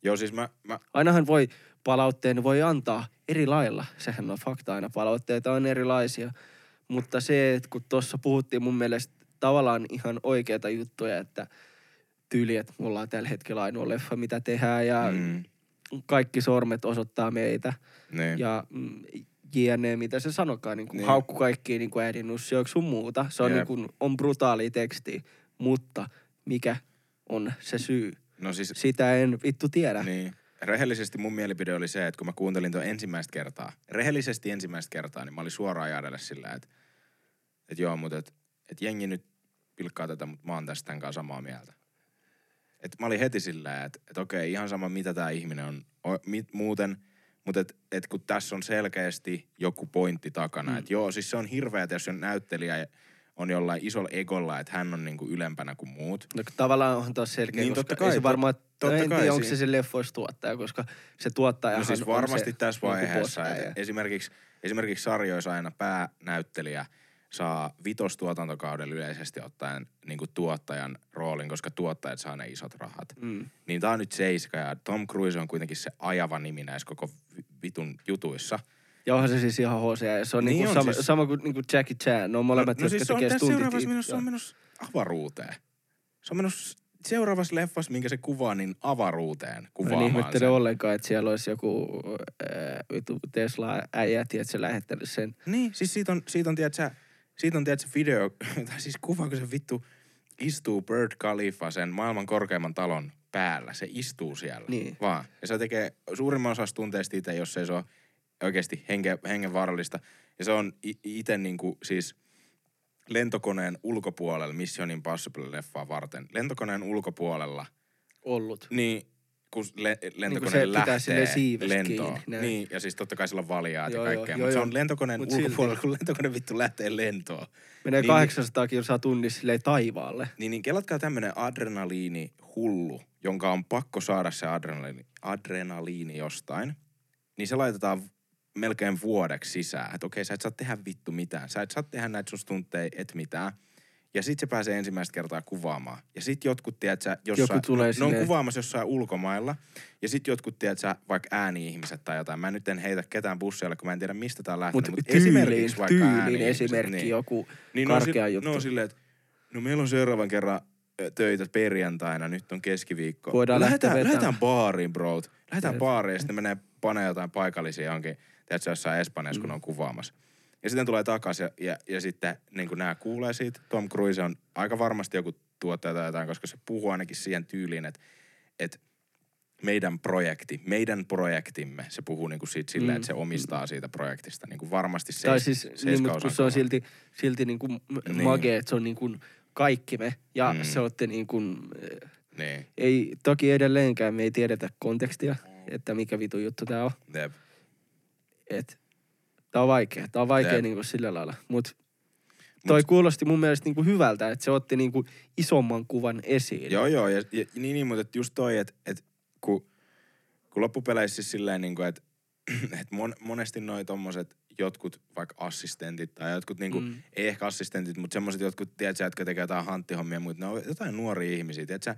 Joo siis mä, mä Ainahan voi palautteen voi antaa eri lailla. Sehän on fakta aina. Palautteita on erilaisia. Mutta se, että kun tuossa puhuttiin mun mielestä tavallaan ihan oikeita juttuja, että tyyli, että mulla on tällä hetkellä ainoa leffa, mitä tehdään ja Mm. kaikki sormet osoittaa meitä. Niin. Ja mm, jne, mitä se sanokaan, niin kuin Niin. haukku kaikki niin kuin äidinussioiksi sun muuta. Se on, Jep. niin kuin, on brutaali teksti, mutta mikä on se syy? No siis Sitä en vittu tiedä. Niin. Rehellisesti mun mielipide oli se, että kun mä kuuntelin tuon ensimmäistä kertaa, rehellisesti ensimmäistä kertaa, niin mä olin suoraan jäädellä sillä, että, että joo, mutta että, että jengi nyt pilkkaa tätä, mutta mä oon tästä kanssa samaa mieltä. Et mä olin heti sillä, että, että okei, ihan sama mitä tämä ihminen on o, mit, muuten, mutta et, et kun tässä on selkeästi joku pointti takana, mm. että joo, siis se on hirveä, jos on näyttelijä on jollain isolla egolla, että hän on niinku ylempänä kuin muut. No, tavallaan on taas selkeä, Niin, koska totta ei kai, se varmaan, totta en kai tiedä, onko se se leffoistuottaja, koska se tuottaja No siis varmasti tässä vaiheessa, että että esimerkiksi, esimerkiksi sarjoissa aina päänäyttelijä saa vitostuotantokaudella yleisesti ottaen niin kuin tuottajan roolin, koska tuottajat saa ne isot rahat. Mm. Niin tää on nyt seiska ja Tom Cruise on kuitenkin se ajava nimi näissä koko vi- vitun jutuissa. Ja onhan se siis ihan ja se on, Niin niin on sama, siis. sama kuin niinku Jackie Chan. Ne on molemmat, no, no jotka siis se on tekee tässä seuraavassa menossa, se on menossa avaruuteen. Se on menossa seuraavassa leffassa, minkä se kuvaa, niin avaruuteen kuvaamaan ihmettele sen. ollenkaan, että siellä olisi joku äh, Tesla-äijä, että se lähettänyt sen. Niin, siis siitä on, siitä on, tiedätkö, siitä on, tiedätkö, video, (laughs) tai siis kuva, kun se vittu istuu Bird Khalifa sen maailman korkeimman talon päällä. Se istuu siellä. Niin. Vaan. Ja se tekee suurimman osassa tunteista itse, jos ei se ole oikeasti henke, hengenvaarallista. Ja se on itse niinku siis lentokoneen ulkopuolella, Mission Impossible-leffaa varten. Lentokoneen ulkopuolella, Ollut. niin kun le- lentokone pitää lähtee lentoon. kiinni. Niin, ja siis totta kai sillä on valjaat ja kaikkea. Mutta se on lentokoneen Mut silti. ulkopuolella, kun lentokone vittu lähtee lentoon. Menee Niin, 800 kilsaa tunnissa silleen taivaalle. Niin, niin kelatkaa tämmönen adrenaliini hullu, jonka on pakko saada se adrenaliini, adrenaliini jostain. Niin se laitetaan melkein vuodeksi sisään. Että okei, sä et saa tehdä vittu mitään. Sä et saa tehdä näitä sun stuntteja, et mitään. Ja sit se pääsee ensimmäistä kertaa kuvaamaan. Ja sit jotkut, tiedät sä, jossain, Joku tulee no, ne on kuvaamassa jossain ulkomailla. Ja sit jotkut, tiedät sä, vaikka ääni-ihmiset tai jotain. Mä nyt en heitä ketään busseille, kun mä en tiedä mistä tää on lähtenyt. Mutta Mut tyyliin, esimerkiksi vaikka ääni-ihmiset, esimerkki niin. joku Niin ne on, karkea si- juttu. ne on silleen, että no meillä on seuraavan kerran töitä perjantaina, nyt on keskiviikko. Voidaan lähteä lähdetään, lähdetään baariin, bro. Lähdetään baariin ja sitten menee panee jotain paikallisia johonkin, tiedätkö, jossain Espanjassa, kun Mm. on kuvaamassa. Ja sitten tulee takaisin ja, ja, ja sitten niin kuin nämä kuulee siitä. Tom Cruise on aika varmasti joku tuottaja tai jotain, koska se puhuu ainakin siihen tyyliin, että, että meidän projekti, meidän projektimme, se puhuu niinku siitä silleen, Mm. että se omistaa siitä projektista niinku varmasti seis, Tai siis, niin, mutta kun se on silti, silti niin kuin Niin. mage, että se on niin kuin kaikki me. Ja Mm. mm. se olette niin kuin, eh, Niin, ei, toki edelleenkään me ei tiedetä kontekstia, että mikä vitu juttu tää on. jep. Et, tää on vaikea, tää on vaikea niin kuin sillä lailla. Mut toi kuulosti mun mielestä niin kuin hyvältä, että se otti niin kuin isomman kuvan esiin. Joo, joo, ja, ja niin, niin, mutta just toi, että et, kun, kun loppupeleissä siis silleen niin kuin, että (clears throat) et mon, monesti noi tommoset jotkut vaikka assistentit tai jotkut niinku, mm. Ei ehkä assistentit, mutta semmoset jotkut, tiedätkö, jotka tekee jotain hanttihommia, mutta ne on jotain nuoria ihmisiä, tiedätkö,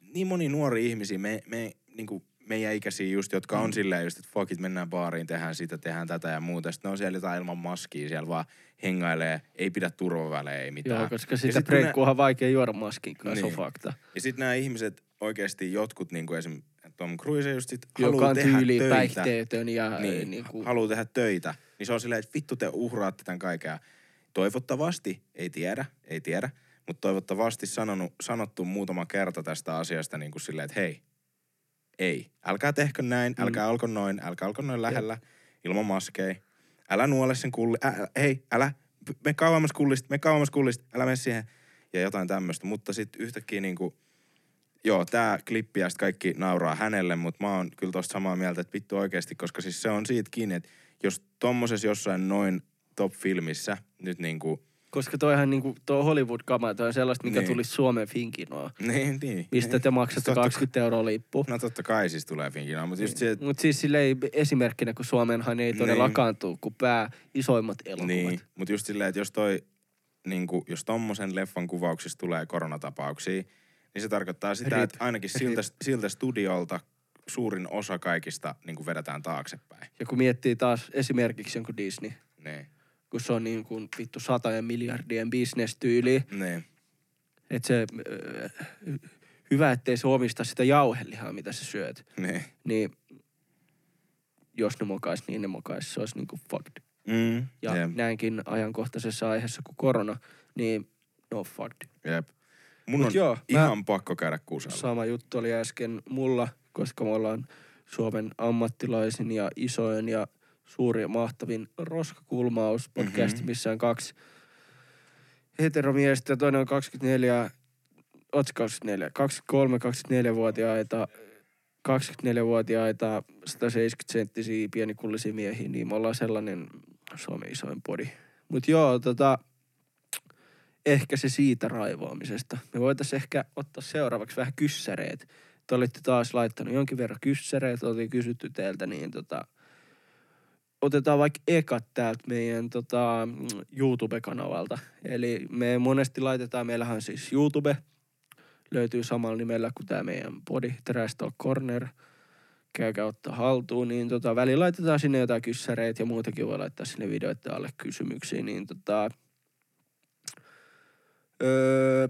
niin moni nuori ihmisiä, me, me niinku, meidän ikäisiä just, jotka on Mm. silleen just, että fuck it, mennään baariin, tehdään sitä, tehdään tätä ja muuta. Sitten ne on siellä jotain ilman maskia, siellä vaan hengailee, ei pidä turvavälejä, ei mitään. Joo, koska Ja sitä sit kun nää- vaikea juoda maskin kanssa, niin. On fakta. ja sitten nämä ihmiset oikeasti jotkut, niin kuin esim. Tom Cruise just sit Joka haluaa tehdä tyyli töitä. päihteetön ja Niin, niin, niin niin kuin, haluaa tehdä töitä. Niin se on silleen, että vittu te uhraatte tämän kaiken. Toivottavasti, ei tiedä, ei tiedä, mutta toivottavasti sanonut, sanottu muutama kerta tästä asiasta niin kuin silleen, että hei, ei, älkää tehkö näin, Mm. älkää olko noin, älkää olko noin lähellä, ilman maskeja. Älä nuole sen kulli, ä, ä, hei, älä, me kauemmas kullista, me kauemmas kullista, älä mene siihen. Ja jotain tämmöistä, mutta sitten yhtäkkiä niinku, joo, tää klippi ja sit kaikki nauraa hänelle, mutta mä oon kyllä tosta samaa mieltä, että vittu oikeasti, koska siis se on siitä kiinni, että jos tommosessa jossain noin top-filmissä nyt niinku, koska toihan niinku, tuo Hollywood-kama, toi on sellaista, mikä Niin. niin. tulisi Suomen Finkinoa. niin, niin. Mistä te maksatte Totta- 20 euroa lippu. No totta kai siis tulee Finkinoa, mutta just se, että Mutta siis silleen esimerkkinä, kun Suomenhan ei todellakaan tuu, kun pää isoimmat elokuvat. Niin, mutta just silleen, että jos toi, niinku, jos tommosen leffan kuvauksissa tulee koronatapauksia, niin se tarkoittaa sitä, Rip. että ainakin siltä, siltä studiolta suurin osa kaikista niinku vedetään taaksepäin. Ja kun miettii taas esimerkiksi jonkun Disney, Niin. Kun se on niin kuin vittu satojen miljardien bisnestyyli. Niin. Että se, ö, hyvä, ettei se omista sitä jauhelihaa, mitä sä syöt. Niin. Niin jos ne mokais, niin ne mokais. Se olisi niinku fucked. Mm. Ja Jep. näinkin ajankohtaisessa aiheessa kuin korona, niin no fucked. Jep. Mun Mut on joo, mä- ihan pakko käydä kusella. Sama juttu oli äsken mulla, koska me ollaan Suomen ammattilaisin ja isoin ja suuri ja mahtavin roskakulmaus podcast, Mhm. missä on kaksi heteromiestä ja toinen on 24, ootko 24, 23, 24-vuotiaita, 24-vuotiaita, 170 senttisiä pienikullisia miehiä, niin me ollaan sellainen Suomen isoin podi. Mut joo, tota, ehkä se siitä raivoamisesta. Me voitaisiin ehkä ottaa seuraavaksi vähän kyssäreet. Te olitte taas laittanut jonkin verran kyssäreitä, oltiin kysytty teiltä, niin tota, otetaan vaikka ekat täältä meidän tota, YouTube-kanavalta. Eli me monesti laitetaan, meillähän siis YouTube, löytyy samalla nimellä kuin tämä meidän podi, Trash Corner. Käykää ottaa haltuun, niin tota, välillä laitetaan sinne jotain kyssäreitä ja muutakin voi laittaa sinne videoiden alle kysymyksiä, niin tota, Öö...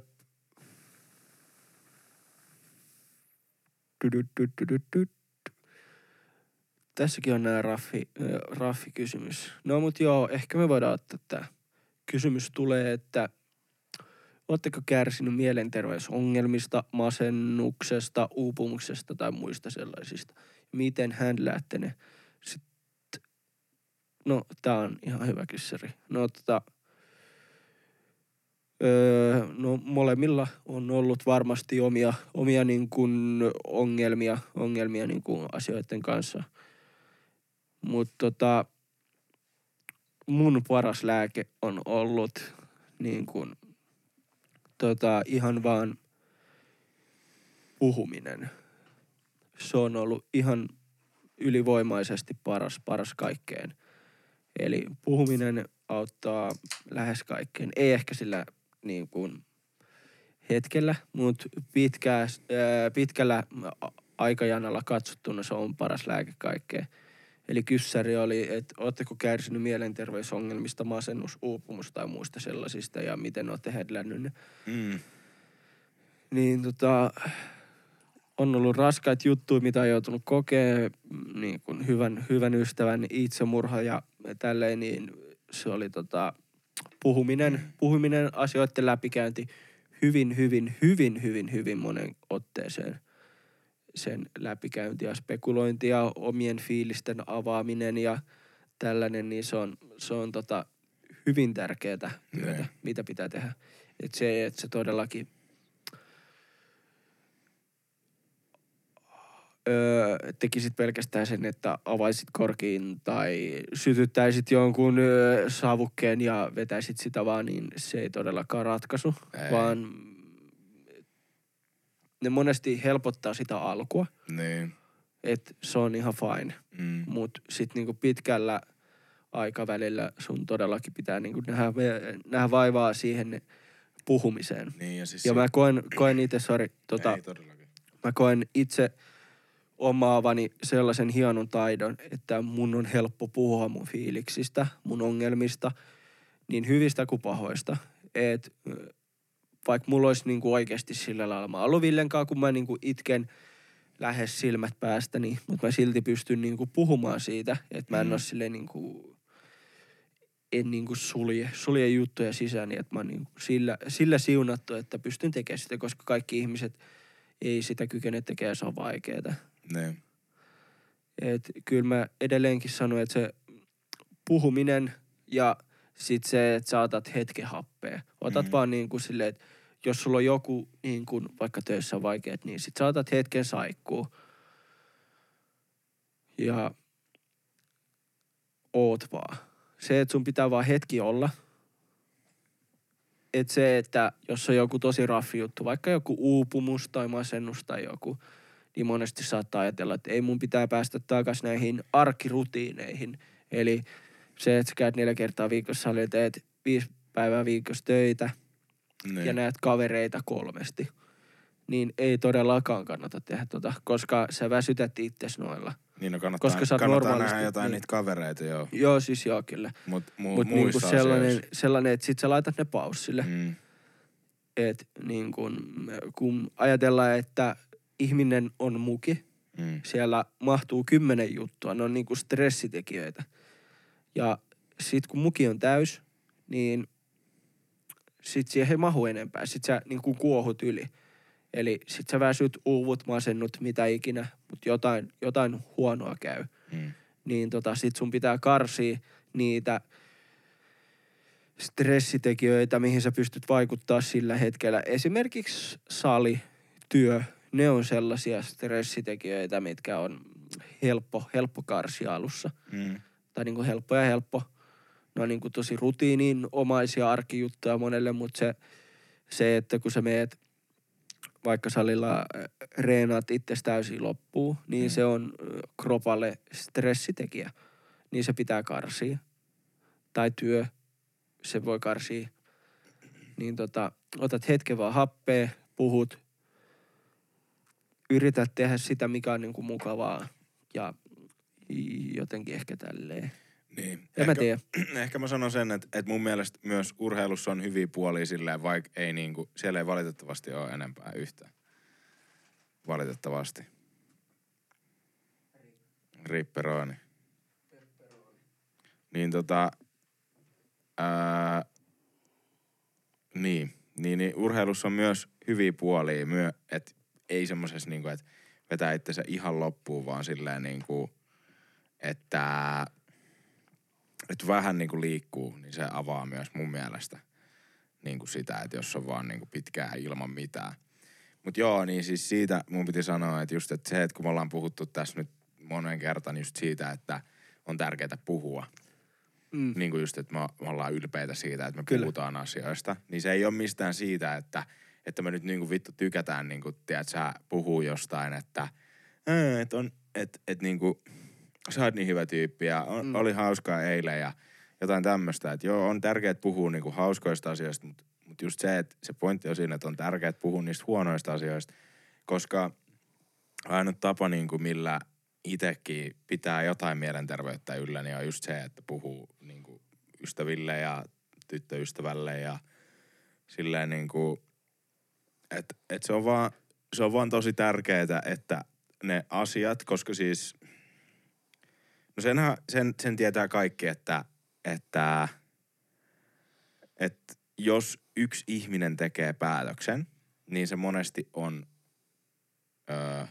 Tydytydydydyt. Tässäkin on nää raffi, ö, raffikysymys. No mut joo, ehkä me voidaan ottaa tää. Kysymys tulee, että Oletteko kärsinyt mielenterveysongelmista, masennuksesta, uupumuksesta tai muista sellaisista? Miten händläätte ne? Sitten, no tää on ihan hyvä kyssäri. No tota, Öö, no molemmilla on ollut varmasti omia, omia niin kuin ongelmia, ongelmia niin kuin asioiden kanssa. Mutta tota, mun paras lääke on ollut niin kuin, tota, ihan vaan puhuminen. Se on ollut ihan ylivoimaisesti paras, paras kaikkeen. Eli puhuminen auttaa lähes kaikkeen. Ei ehkä sillä niin kuin hetkellä, mutta pitkää, ää, pitkällä aikajanalla katsottuna se on paras lääke kaikkeen. Eli kyssäri oli, että ootteko kärsinyt mielenterveysongelmista, masennus, uupumus tai muista sellaisista ja miten olette hedlännyt ne. Mm. Niin tota, on ollut raskaita juttuja, mitä on joutunut kokea, niin kuin hyvän, hyvän ystävän itsemurha ja tälleen, niin se oli tota, puhuminen, puhuminen, asioiden läpikäynti hyvin, hyvin, hyvin, hyvin, hyvin monen otteeseen. Sen läpikäynti ja spekulointi ja omien fiilisten avaaminen ja tällainen, niin se on, se on tota, hyvin tärkeää työtä, Niin. mitä pitää tehdä. Et se, että se todellakin öö, tekisit pelkästään sen, että avaisit korkiin tai sytyttäisit jonkun öö, savukkeen ja vetäisit sitä vaan, niin se ei todellakaan ratkaisu, Ei. vaan ne monesti helpottaa sitä alkua, Niin. että se on ihan fine, Mm. mutta sitten niinku pitkällä aikavälillä sun todellakin pitää niinku nähdä, nähdä vaivaa siihen puhumiseen. Niin ja siis... Ja mä koen, koen itse, sori, tota, Ei todellakin. mä koen itse omaavani sellaisen hienon taidon, että mun on helppo puhua mun fiiliksistä, mun ongelmista, niin hyvistä kuin pahoista. Et vaikka mulla olisi niinku oikeasti sillä lailla, mä ollut Villen kanssa, kun mä niinku itken lähes silmät päästä, niin, mutta mä silti pystyn niinku puhumaan siitä, että mä en Mm. ole silleen niinku, en niinku sulje, sulje juttuja sisään, niin että mä oon niinku sillä, sillä siunattu, että pystyn tekemään sitä, koska kaikki ihmiset ei sitä kykene tekemään, se on vaikeeta. Niin. Et kyllä mä edelleenkin sanon, että se puhuminen ja sit se, että sä otat hetken happea. Otat mm. vaan niin kuin silleen, että jos sulla on joku niin kuin vaikka töissä on vaikeet, niin sit sä otat hetken saikkuu. Ja oot vaan. Se, että sun pitää vaan hetki olla. Että se, että jos on joku tosi raffi juttu, vaikka joku uupumus tai masennus tai joku, niin monesti saattaa ajatella, että ei mun pitää päästä takaisin näihin arkirutiineihin. Eli se, että sä käyt neljä kertaa viikossa salilla, teet viisi päivää viikossa töitä Niin. ja näet kavereita kolmesti, niin ei todellakaan kannata tehdä tota, koska sä väsytät itses noilla. Niin no kannattaa, Koska sä kannattaa normaalisti- nähdä jotain niin. niitä kavereita, joo. Joo, siis joo kyllä. Mut, mu, Mutta niinku sellainen, asioissa- sellainen, että sit sä laitat ne paussille. Mm, että niin kun, kun ajatellaan, että ihminen on muki, mm, siellä mahtuu kymmenen juttua, ne on niin kuin stressitekijöitä. Ja sit kun muki on täys, niin sit siihen ei mahu enempää. Sit sä niin kuin kuohut yli. Eli sit sä väsyt, uuvut, masennut, mitä ikinä, mutta jotain, jotain huonoa käy. mm, Niin tota, sit sun pitää karsia niitä stressitekijöitä, mihin sä pystyt vaikuttaa sillä hetkellä. Esimerkiksi sali, työ, ne on sellaisia stressitekijöitä, mitkä on helppo, helppo karsia alussa. mm, Tai niin kuin helppo ja helppo. Ne on niin kuin tosi rutiininomaisia arkijuttuja monelle, mutta se, se, että kun sä meet vaikka salilla äh, reenaat itsestä täysin loppuun, niin Mm. se on äh, kropalle stressitekijä. Niin se pitää karsia. Tai työ, se voi karsia. Niin tota, otat hetken vaan happea, puhut, yrität tehdä sitä, mikä on niinku mukavaa ja jotenkin ehkä tälleen. Niin. En mä tiedä. (clears throat) ehkä mä sanon sen, että, että mun mielestä myös urheilussa on hyviä puolia silleen, vaikka ei niinku, siellä ei valitettavasti ole enempää yhtään. Valitettavasti. Ripperoni. Niin tota, ää, niin, niin, niin, urheilussa on myös hyviä puolia, myö, että ei semmosessa niinku, että vetää itsensä ihan loppuun, vaan silleen niinku, että että vähän niinku liikkuu, niin se avaa myös mun mielestä niinku sitä, että jos on vaan niinku pitkään ilman mitään. Mut joo, niin siis siitä mun piti sanoa, että just että se, että kun me ollaan puhuttu tässä nyt monen kertaan just siitä, että on tärkeää puhua. Mm. Niin kuin just, että me, me ollaan ylpeitä siitä, että me Kyllä. puhutaan asioista. Niin se ei ole mistään siitä, että, että me nyt niinku vittu tykätään, niinku, tiedät, sä puhuu jostain, että "Ää, et on, et, et niinku, sä oot niin hyvä tyyppi ja on, Mm. oli hauskaa eilen ja jotain tämmöistä. Että joo, on tärkeää puhua niinku hauskoista asioista, mutta mut just se, että se pointti on siinä, että on tärkeää puhua niistä huonoista asioista, koska ainut tapa, niinku, millä itsekin pitää jotain mielenterveyttä yllä, niin on just se, että puhuu niinku, ystäville ja tyttöystävälle ja silleen niinku, että et se on vaan, se on vaan tosi tärkeää, että ne asiat, koska siis, no senhän, sen, sen tietää kaikki, että, että, että jos yksi ihminen tekee päätöksen, niin se monesti on öö,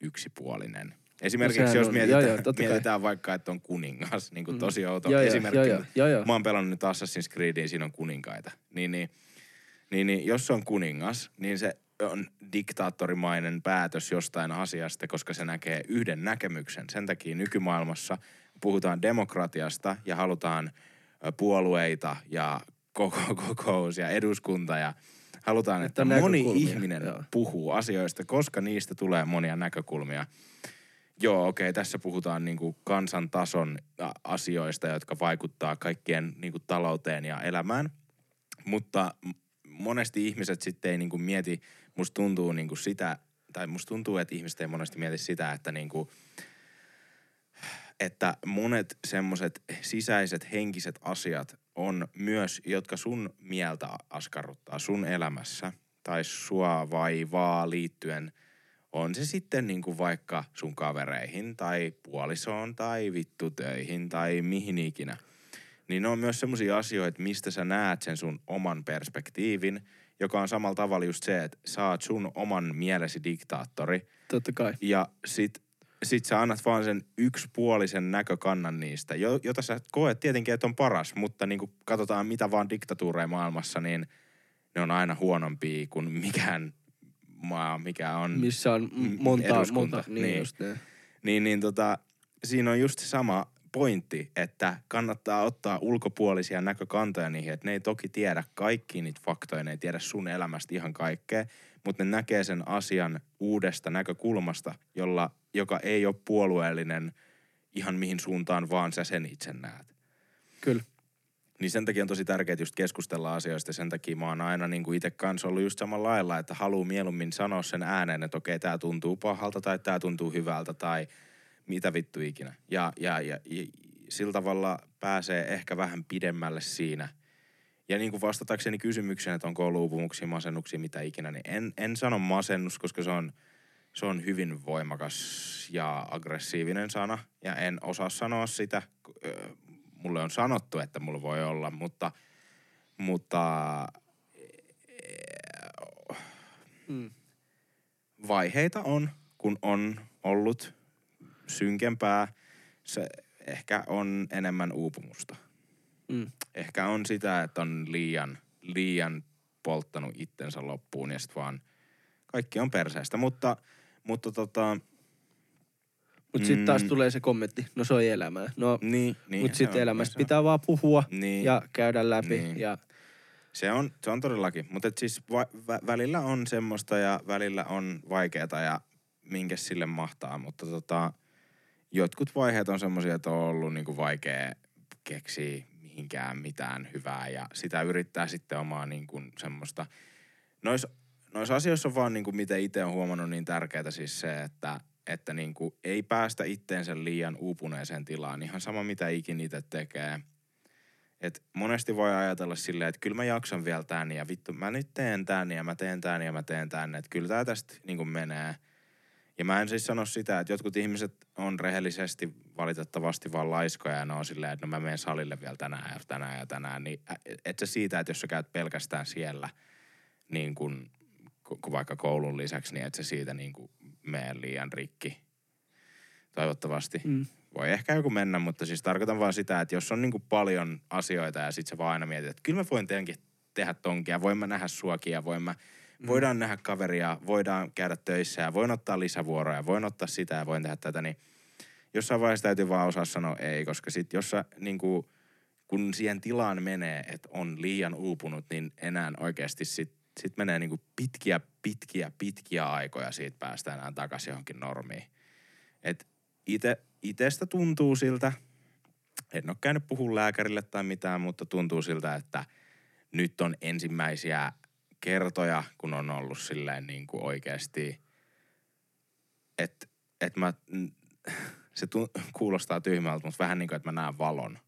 yksipuolinen. Esimerkiksi sehän jos on- mietitään, joo, joo, kai. mietitään vaikka, että on kuningas, niin kuin Mm. tosi outo Joo, esimerkki. joo, joo, joo, joo. Mä oon pelannut nyt Assassin's Creediin, siinä on kuninkaita. Niin, niin, niin, niin jos se on kuningas, niin se on diktaattorimainen päätös jostain asiasta, koska se näkee yhden näkemyksen. Sen takia nykymaailmassa puhutaan demokratiasta ja halutaan puolueita ja koko (laughs) kokous ja eduskunta ja halutaan, Että että, on moni ihminen joo. puhuu asioista, koska niistä tulee monia näkökulmia. Joo, okei, okay, tässä puhutaan niinku kansantason ä, asioista, jotka vaikuttaa kaikkien niinku talouteen ja elämään. Mutta monesti ihmiset sitten ei niinku mieti, musta tuntuu niinku sitä, tai musta tuntuu, että ihmiset ei monesti mieti sitä, että niinku, että monet semmoiset sisäiset henkiset asiat on myös, jotka sun mieltä askarruttaa sun elämässä tai sua vaivaa liittyen, on se sitten niinku vaikka sun kavereihin tai puolisoon tai vittutöihin tai mihin ikinä. Niin ne on myös semmoisia asioita, mistä sä näet sen sun oman perspektiivin, joka on samalla tavalla just se, että sä oot sun oman mielesi diktaattori – Totta kai. ja sit, sit sä annat vaan sen yksipuolisen näkökannan niistä, jo- jota sä koet tietenkin, että on paras, mutta niin kun katsotaan mitä vaan diktatuureja maailmassa, niin ne on aina huonompia kuin mikään maa, mikä on... Missä on monta, eduskunta, monta, niin, niin. just ne. Niin, niin tota, siinä on just sama pointti, että kannattaa ottaa ulkopuolisia näkökantoja niihin, että ne ei toki tiedä kaikki niitä faktoja, ne ei tiedä sun elämästä ihan kaikkea, mutta ne näkee sen asian uudesta näkökulmasta, jolla, joka ei ole puolueellinen ihan mihin suuntaan vaan sä sen itse näet. Kyllä. Niin sen takia on tosi tärkeää just keskustella asioista ja sen takia mä oon aina niin kuin itse kanssa ollut just samalla lailla, että haluaa mieluummin sanoa sen ääneen, että okei, tää tuntuu pahalta tai tää tuntuu hyvältä tai mitä vittu ikinä. Ja, ja, ja, ja sillä tavalla pääsee ehkä vähän pidemmälle siinä. Ja niin kuin vastatakseni kysymykseen, että onko ollut uupumuksia, masennuksia, mitä ikinä, niin en, en sano masennus, koska se on, se on hyvin voimakas ja aggressiivinen sana. Ja en osaa sanoa sitä. Mulle on sanottu, että mulla voi olla, mutta, mutta Mm. vaiheita on, kun on ollut synkempää. Se ehkä on enemmän uupumusta. Mm. Ehkä on sitä, että on liian, liian polttanut itsensä loppuun ja sitten vaan kaikki on perseestä. Mutta, mutta tota, Mutta sitten taas Mm. tulee se kommentti, no se on elämää. No, niin, niin. mutta sitten elämästä pitää vaan puhua Niin. ja käydä läpi. Niin. Ja Se on, se on todellakin. Mutta siis va- vä- välillä on semmoista ja välillä on vaikeeta ja minkä sille mahtaa. Mutta tota, jotkut vaiheet on semmoisia, että on ollut niinku vaikea keksiä mihinkään mitään hyvää. Ja sitä yrittää sitten omaa niinku semmoista. Nois, noissa asioissa on vaan niinku, miten itse on huomannut niin tärkeää siis se, että, että niinku ei päästä itteensä liian uupuneeseen tilaan. Ihan sama mitä ikin itse tekee – et monesti voi ajatella silleen, että kyllä mä jaksan vielä tän ja vittu mä nyt teen tän ja mä teen tän ja mä teen tän. Että kyllä tää tästä niin menee. Ja mä en siis sano sitä, että jotkut ihmiset on rehellisesti valitettavasti vaan laiskoja ja ne on silleen, että no mä menen salille vielä tänään ja tänään ja tänään. Niin et se siitä, että jos sä käyt pelkästään siellä niin kuin, ku- vaikka koulun lisäksi, niin et se siitä niin kuin mene liian rikki. Toivottavasti mm. voi ehkä joku mennä, mutta siis tarkoitan vaan sitä, että jos on niinku paljon asioita ja sit sä vaan aina mietit, että kyllä mä voin tehdä tonkia, voin mä nähdä suakia, voin mä, mm. voidaan nähdä kaveria, voidaan käydä töissä ja voin ottaa lisävuoroja, voin ottaa sitä ja voin tehdä tätä, niin jossain vaiheessa täytyy vaan osaa sanoa ei, koska sit jos sä niinku, kun siihen tilaan menee, että on liian uupunut, niin enää oikeasti sit, sit menee niinku pitkiä, pitkiä, pitkiä aikoja siitä päästä enää takaisin johonkin normiin. Et ite, itestä tuntuu siltä, en ole käynyt puhua lääkärille tai mitään, mutta tuntuu siltä, että nyt on ensimmäisiä kertoja, kun on ollut silleen niin kuin oikeasti, että et mä, se tu, kuulostaa tyhmältä, mutta vähän niin kuin, että mä näen valon.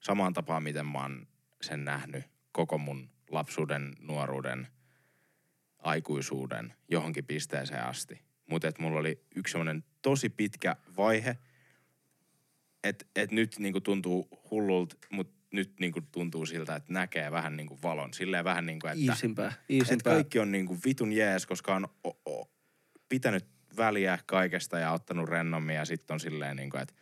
Samaan tapaan, miten mä oon sen nähnyt koko mun lapsuuden, nuoruuden, aikuisuuden johonkin pisteeseen asti. Mutta että mulla oli yksi semmoinen tosi pitkä vaihe, että et nyt niinku tuntuu hullulta, mutta nyt niinku tuntuu siltä, että näkee vähän niinku valon. Silleen vähän niinku, että, Iisimpää, että iisimpää. kaikki on niinku vitun jees, koska on o, o, pitänyt väliä kaikesta ja ottanut rennommin ja sitten on silleen niinku, että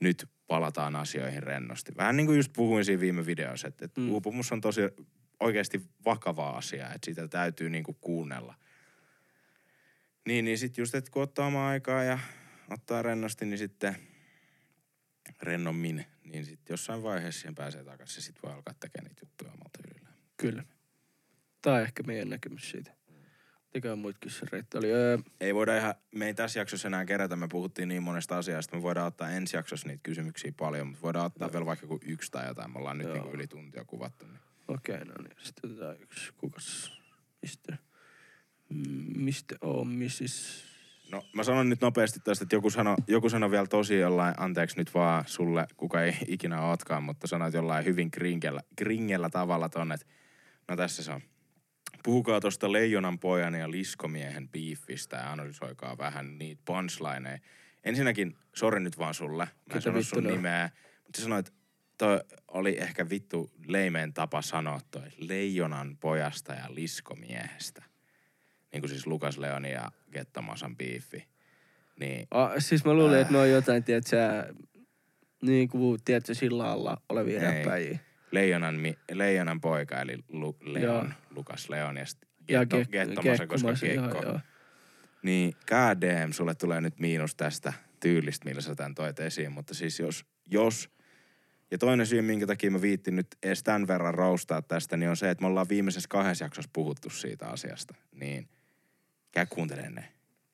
nyt palataan asioihin rennosti. Vähän niin kuin just puhuin siinä viime videossa, että, että Mm. uupumus on tosi oikeasti vakava asia, että sitä täytyy niinku kuunnella. Niin, niin sitten just, että kun ottaa omaa aikaa ja ottaa rennosti, niin sitten rennommin, niin sitten jossain vaiheessa siihen pääsee takaisin. Sitten voi alkaa tekemään niitä juttuja omalta tyylillään. Kyllä. Tämä on ehkä meidän näkemys siitä. Tekää muitakin se reitti. Oli, öö, Ei voida ihan, me ei tässä jaksossa enää kerätä, me puhuttiin niin monesta asiasta, me voidaan ottaa ensi jaksossa niitä kysymyksiä paljon, mutta voidaan ottaa vielä vaikka joku yksi tai jotain, me ollaan nyt Joo. niinku yli tuntia kuvattu. Niin. Okei, no niin. Sitten otetaan yksi. Kukas? Mistä? Mistä on missis? No mä sanon nyt nopeasti tästä, että joku sano, joku sano vielä tosi jollain, anteeksi nyt vaan sulle, kuka ei (laughs) ikinä ootkaan, mutta sanoit jollain hyvin kringellä, kringellä tavalla tonne, että no tässä se on. Puhukaa tosta Leijonan pojan ja Liskomiehen biiffistä ja analysoikaa vähän niitä punchlineja. Ensinnäkin, sori nyt vaan sulle, mä en sano sun nimeä, mutta sanoit, toi oli ehkä vittu leimeen tapa sanoa toi Leijonan pojasta ja Liskomiehestä. Niin kuin siis Lukas Leoni ja Gettomasan biiffi. Niin, Ah, siis mä luulin, että ne on jotain, tiedätkö, niin kuin, tiedätkö, sillä alla olevia räppäjiä. Leijonan, Leijonan poika, eli Lu- Leon, Joo. Lukas Leon ja sitten Ja Getto, koska Gekkomasen, joo, joo. Niin KDM, sulle tulee nyt miinus tästä tyylistä, millä sä tämän toit esiin. Mutta siis jos, jos ja toinen syy, minkä takia mä viittin nyt edes tämän verran roustaa tästä, niin on se, että me ollaan viimeisessä kahdessa jaksossa puhuttu siitä asiasta. Niin käy kuuntelemaan ne,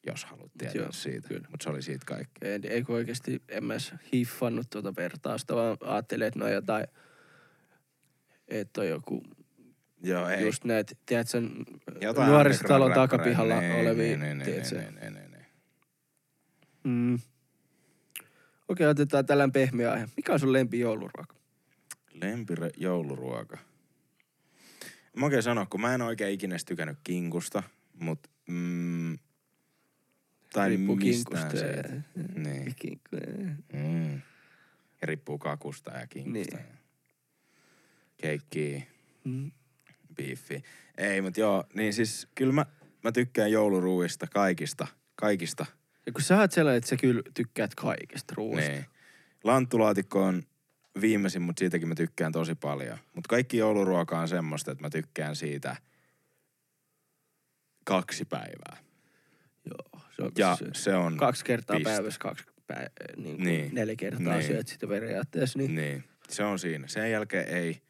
jos haluat tietää Joo, siitä. Mutta se oli siitä kaikki. En, ei kun oikeasti, en mä edes hiffannut tuota vertausta, vaan ajattelin, että ne on jotain, että on joku, Joo, ei. just näitä, tiedätkö, Jotain nuorisotalon. Niin, takapihalla olevia, Niin, niin, niin, niin, niin. tiedätkö. niin, niin. Mm. Okei, otetaan tällainen pehmeä aihe. Mikä on sun lempi jouluruoka? Lempire jouluruoka. Mä oikein sanoa, kun mä en oikein ikinä tykännyt kinkusta, mut... Mm, tai Riippuu mistään kinkusta ja-. Niin. Kinkku. Mm. Ja riippuu kakusta ja kinkusta. Niin. Keikkiä, Mm. biiffi. Ei, mut joo, niin siis kyllä mä, mä tykkään jouluruuista kaikista. Kaikista. Ja kun sä oot sellainen, että sä kyllä tykkäät kaikesta ruoasta. Niin. Lanttulaatikko on viimeisin, mutta siitäkin mä tykkään tosi paljon. Mutta kaikki jouluruoka on semmoista, että mä tykkään siitä kaksi päivää. Joo. Se on, Ja se, se on... kaksi kertaa piste. päivässä, kaksi päivä, niin kuin Niin. neljä kertaa Niin. syöt sitä periaatteessa. Niin. Niin, se on siinä. Sen jälkeen ei,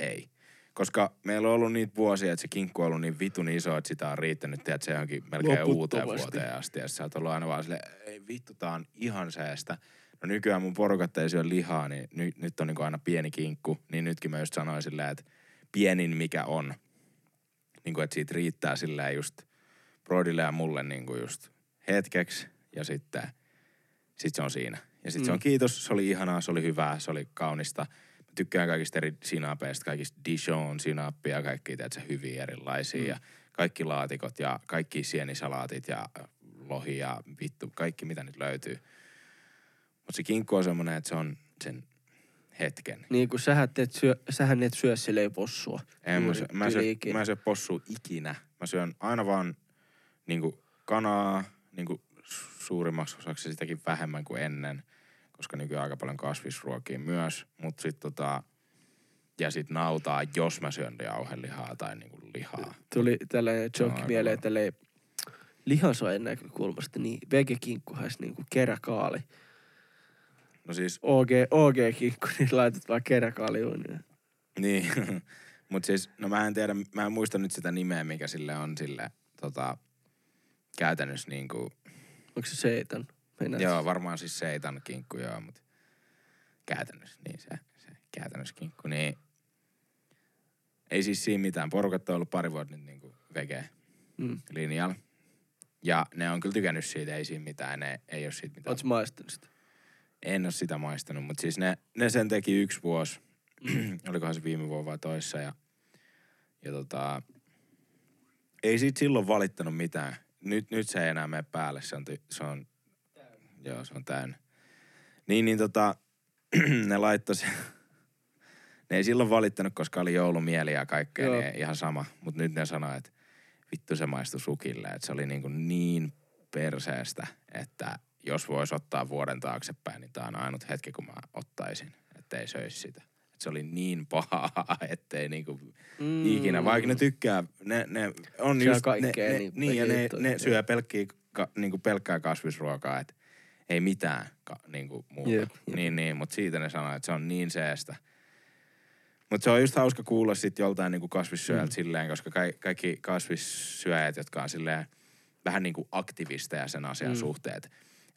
ei. Koska meillä on ollut niitä vuosia, että se kinkku on ollut niin vitun iso, että sitä on riittänyt, että se johonkin melkein uuteen vuoteen asti. Ja sä oot ollut aina vaan silleen, ei vittu, tää on ihan seestä. No nykyään mun porukat ei syö lihaa, niin nyt, nyt on niin aina pieni kinkku. Niin nytkin mä just sanoin silleen, että pienin mikä on. Niin kuin, että siitä riittää silleen just Brodille ja mulle niin kuin just hetkeksi. Ja sitten sit se on siinä. Ja sitten mm. se on kiitos, se oli ihanaa, se oli hyvää, se oli kaunista. Mä tykkään kaikista eri sinapeista, kaikista Dijon sinappia ja kaikki se hyviä erilaisia. Mm. Ja kaikki laatikot ja kaikki sienisalaatit ja lohi ja vittu, kaikki mitä nyt löytyy. Mutta se kinkku on semmoinen, että se on sen hetken. niin kuin sähän, et syö, sähän et syö silleen possua. En mä, syö, mä, syö, mä en syö possua ikinä. Mä syön aina vaan niinku kanaa niinku suurimmaksi osaksi sitäkin vähemmän kuin ennen, koska nykyään aika paljon kasvisruokia myös. Mutta sitten tota, ja sit nautaa, jos mä syön jauhelihaa tai niinku lihaa. Tuli tällainen joke mieleen, tälleen lihansojen näkökulmasta, niin vegekinkkuhan olisi niin kuin keräkaali. No siis, OG, OG-kinkku, niin laitat vaan keräkaali uuniin. niin. (laughs) Mut siis, no mä en tiedä, mä en muista nyt sitä nimeä, mikä sille on sille tota, käytännössä niinku, Onko se seitan? Meinaat Joo, varmaan siis seitan kinkku, joo, mutta käytännössä, niin se, se käytännössä kinkku, niin ei siis siinä mitään. Porukat on ollut pari vuotta nyt niinku vege Mm. linjalla. Ja ne on kyllä tykännyt siitä, ei siinä mitään, ne ei ole siitä mitään. Oletko maistanut sitä? En ole sitä maistanut, mutta siis ne, ne sen teki yksi vuosi. (clears throat) Olikohan se viime vuonna vai toissa. Ja, ja tota, ei siitä silloin valittanut mitään. Nyt, nyt se ei enää mene päälle, se on, ty, se on joo, se on täynnä. Niin, niin tota, (clears throat) ne laittoi ne ei silloin valittanut, koska oli joulumieli ja kaikkea, Joo. niin ihan sama. Mutta nyt ne sanoi, että vittu se maistui sukille, että se oli niin, kuin niin perseestä, että jos voisi ottaa vuoden taaksepäin, niin tämä on ainut hetki, kun mä ottaisin, ettei söisi sitä. Et se oli niin pahaa, (laughs) ettei niinku mm. ikinä, vaikka ne tykkää, ne, ne on Syö just, ne, ne, niin niin, ja ne, ne syö pelkkiä, ka, niinku pelkkää kasvisruokaa, että ei mitään ka, niinku muuta. Jep. Niin, niin, mutta siitä ne sanoo, että se on niin seestä. Mutta se on just hauska kuulla sit joltain niinku kasvissyöjältä mm. silleen, koska ka- kaikki kasvissyöjät, jotka on silleen vähän niinku aktivisteja sen asian mm. suhteen,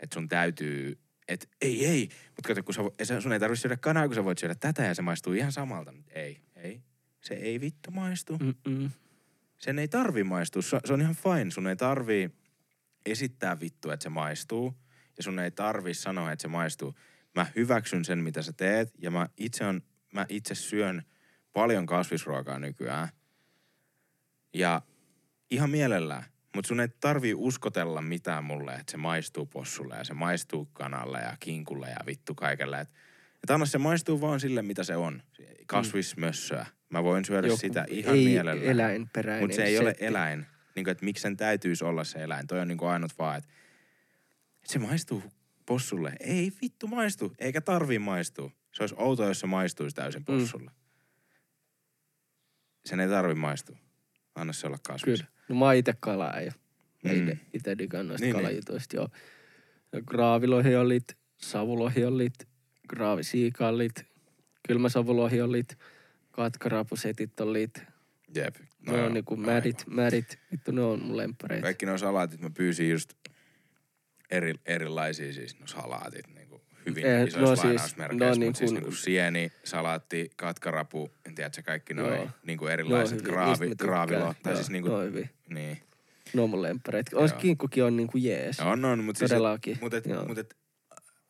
että et sun täytyy, että ei, ei, mutta kato, kun sä, sun ei tarvitse syödä kanaa, kun sä voit syödä tätä ja se maistuu ihan samalta. Ei, ei, se ei vittu maistu. Mm. Mm-mm. Sen ei tarvi maistua, se, se on ihan fine. Sun ei tarvii esittää vittu, että se maistuu ja sun ei tarvi sanoa, että se maistuu. Mä hyväksyn sen, mitä sä teet ja mä itse, on, mä itse syön paljon kasvisruokaa nykyään. Ja ihan mielellään. Mutta sun ei tarvii uskotella mitään mulle, että se maistuu possulle ja se maistuu kanalle ja kinkulle ja vittu kaikelle. Et, et anna se maistuu vaan sille, mitä se on. Kasvismössöä. Mä voin syödä Joku sitä ihan ei mielellään. eläinperäinen Mutta se ei ole setti. eläin. Niin kuin, että miksi sen täytyisi olla se eläin. Toi on niin kuin ainut vaan, että se maistuu possulle. Ei vittu maistu, eikä tarvii maistua. Se olisi outoa, jos se maistuisi täysin possulle. Sen ei tarvi maistua. Anna se olla kasvis. Kyllä. No mä oon ite kalaäijä. Mm. Mm. Itse digaan noista Niin, niin, niin. kalajutuista, joo. Ja graavilohjollit, savulohjollit, graavisiikallit, kylmäsavulohjollit, katkarapusetit ollit. Jep. No, ne on niinku aivan. mädit, mädit. Vittu, ne on mun lemppareita. Kaikki nuo salaatit mä pyysin just eri, erilaisia siis no salaatit niinku hyvin Eh, eh, no isoissa siis, lainausmerkeissä, no no, niin siis kuin- niinku sieni, salaatti, katkarapu, en tiedä, sä kaikki Joo. noin niinku on erilaiset hyviä, graavi, graavilo, tai Joo, siis niinku, Ne on hyviä. Niin. Ne on mun se Joo. kinkkukin on niinku jees. On, on, mutta siis, mut et, mut et,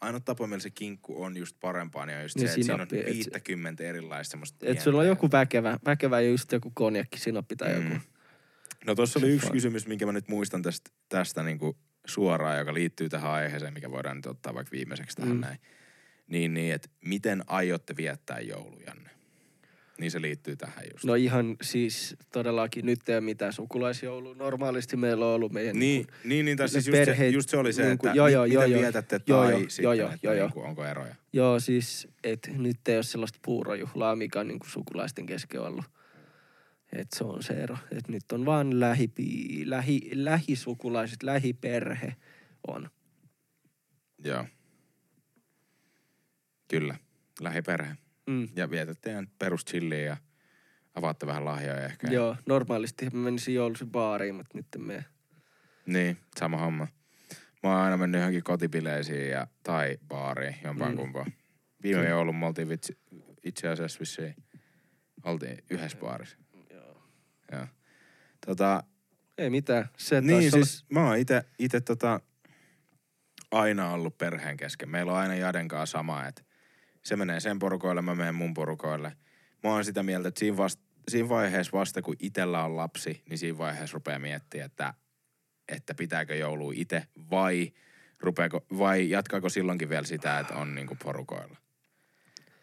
ainut tapa, millä se kinkku on just parempaa, niin on just Niin se, että siinä on sinappi, et se- 50 erilaista semmoista Et sulla on joku väkevä, väkevä just joku konjakki, sinappi tai joku. Mm. No tuossa oli yksi kysymys, minkä mä nyt muistan tästä, tästä niinku suoraan, joka liittyy tähän aiheeseen, mikä voidaan nyt ottaa vaikka viimeiseksi tähän Mm. näin. Niin, niin että miten aiotte viettää joulujanne? Niin se liittyy tähän just. No ihan siis todellakin nyt ei ole mitään sukulaisjoulua. Normaalisti meillä on ollut meidän niin, kuin, niin, niin, tai siis just, se, perheet- just se oli se, niinku- että joo, joo, miten joo, vietätte Joo, tai joo, sitten, joo, että joo, joo. niinku, onko eroja. Joo, siis, että nyt ei ole sellaista puurojuhlaa, mikä on niinku sukulaisten kesken ollut. Et se on se ero. Et nyt on vaan lähipi, lähi, lähisukulaiset, lähiperhe on. Joo. Kyllä, lähiperhe. Mm. Ja vietätte ihan perus chilliä ja avaatte vähän lahjoja ehkä. Joo, normaalisti mä menisin joulusi baariin, mutta nyt mene. Niin, sama homma. Mä oon aina mennyt johonkin kotipileisiin ja, tai baariin, jompaan Mm. mm. kumpaan. Viime Kyllä. joulun me oltiin vitsi, itse asiassa vissiin, oltiin yhdessä baarissa. Joo. Joo. Tota, Ei mitään. Se niin olla- siis mä oon ite, ite tota, aina ollut perheen kesken. Meillä on aina Jaden kanssa sama, että se menee sen porukoille, mä menen mun porukoille. Mä oon sitä mieltä, että siinä, vasta, siinä vaiheessa vasta kun itellä on lapsi, niin siinä vaiheessa rupeaa miettimään, että, että pitääkö joulu itse vai, rupeako, vai jatkaako silloinkin vielä sitä, että on niinku porukoilla.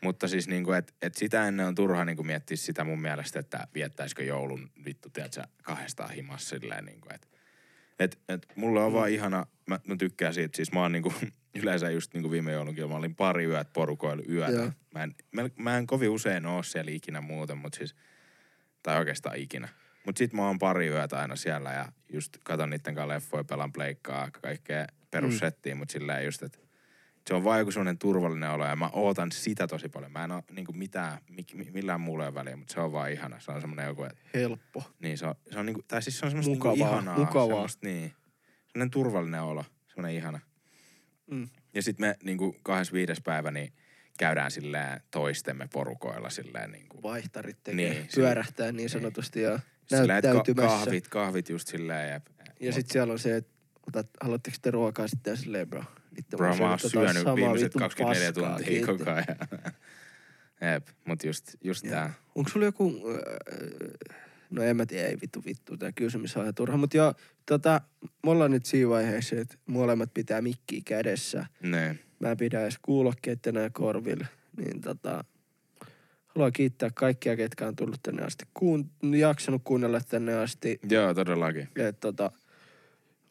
Mutta siis niinku, että et sitä ennen on turha niinku miettiä sitä mun mielestä, että viettäisikö joulun vittu, tiedätkö, kahdestaan himassa silleen niinku, että et, et mulle on vaan ihana, mä, mä tykkään siitä, siis mä oon niinku, (laughs) yleensä just niinku viime joulunkin, mä olin pari yöt porukoilla yötä. Joo. Mä en, mä, mä en kovin usein oo siellä ikinä muuten, mutta siis, tai oikeastaan ikinä. Mut sit mä oon pari yötä aina siellä ja just katon niitten kanssa leffoja, pelan pleikkaa, kaikkea perussettiä, mm. mut silleen just, että se on vaan joku sellainen turvallinen olo ja mä ootan sitä tosi paljon. Mä en oo niinku mitään, mik, mi- millään muulla ei ole väliä, mutta se on vaan ihana. Se on semmonen joku, että helppo. niin se on, se on niinku, tai siis se on semmoista Mukavaa, niinku ihanaa. mukavaa. Semmoista, niin. Semmoinen turvallinen olo, semmoinen ihana. Mm. Ja sitten me niinku kahdessa viides päivä niin käydään silleen toistemme porukoilla silleen niinku. Vaihtarit tekee, Niin, niin, pyörähtää niin sanotusti ja että ka- näyttäytymässä. kahvit, kahvit just silleen. Ja, Ja sitten siellä on se, että otat, haluatteko te ruokaa sitten silleen, bro. Itse Bro, mä oon tota syönyt samaa viimeiset vitun 24 paskaa, tuntia kiitti. koko ajan. (laughs) Jep, mut just, just tää. Onko sulla joku, äh, no en mä tiedä, ei vittu vittu, tää kysymys on ihan turha. Mutta joo, tota, me ollaan nyt siinä vaiheessa, että molemmat pitää mikkiä kädessä. Niin. Mä en pidä edes kuulokkeet enää korville. Niin tota, haluan kiittää kaikkia, ketkä on tullut tänne asti, kuun, jaksanut kuunnella tänne asti. Joo, todellakin. Et, tota,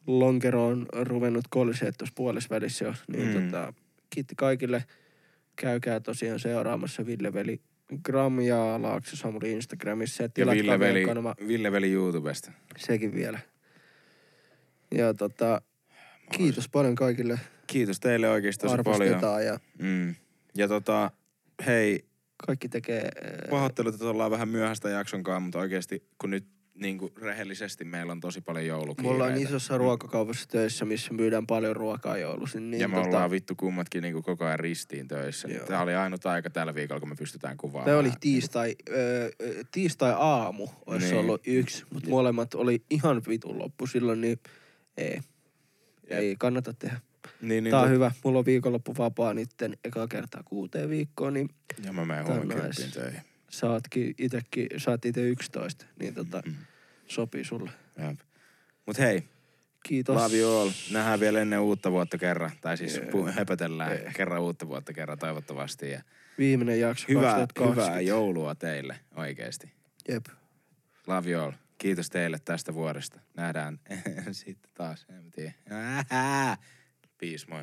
lonkero on ruvennut koliseet tuossa puolessa välissä jo. Niin Mm. tota, kiitti kaikille. Käykää tosiaan seuraamassa Ville Veli Gram ja Laakso Samuli Instagramissa. Ja Ja Ville veli, kanava, Ville veli YouTubesta. sekin vielä. Ja tota, kiitos paljon kaikille. Kiitos teille oikeasti tosi paljon. Ja Mm. Ja tota, hei, kaikki tekee... äh, pahoittelut, että ollaan vähän myöhäistä jaksonkaan, mutta oikeasti kun nyt niin kuin rehellisesti meillä on tosi paljon joulukiireitä. ollaan isossa ruokakaupassa töissä, missä myydään paljon ruokaa joulusin. Niin ja me tota, ollaan vittu kummatkin niin kuin koko ajan ristiin töissä. Joo. Tämä oli ainut aika tällä viikolla, kun me pystytään kuvaamaan. Tämä oli tiistai, öö, ö, tiistai aamu olisi Niin. niin. ollut yksi, mutta molemmat oli ihan vitun loppu silloin, niin ei, ei kannata tehdä. Niin, niin Tää on tot- hyvä. Mulla on viikonloppu vapaa nytten eka kertaa kuuteen viikkoon, niin Ja mä menen on huomenna nice. Töihin. saatkin itekin, saat ite 11, niin tota, Mm. sopii sulle. Jep. Mut hei, Kiitos. love you all. Nähdään vielä ennen uutta vuotta kerran. Tai siis pu- höpötellään kerran uutta vuotta kerran toivottavasti. Ja Viimeinen jakso hyvää, 2020. hyvää joulua teille oikeesti. Jep. Love you all. Kiitos teille tästä vuodesta. Nähdään (laughs) sitten taas. En tiedä. (laughs) Peace, moi.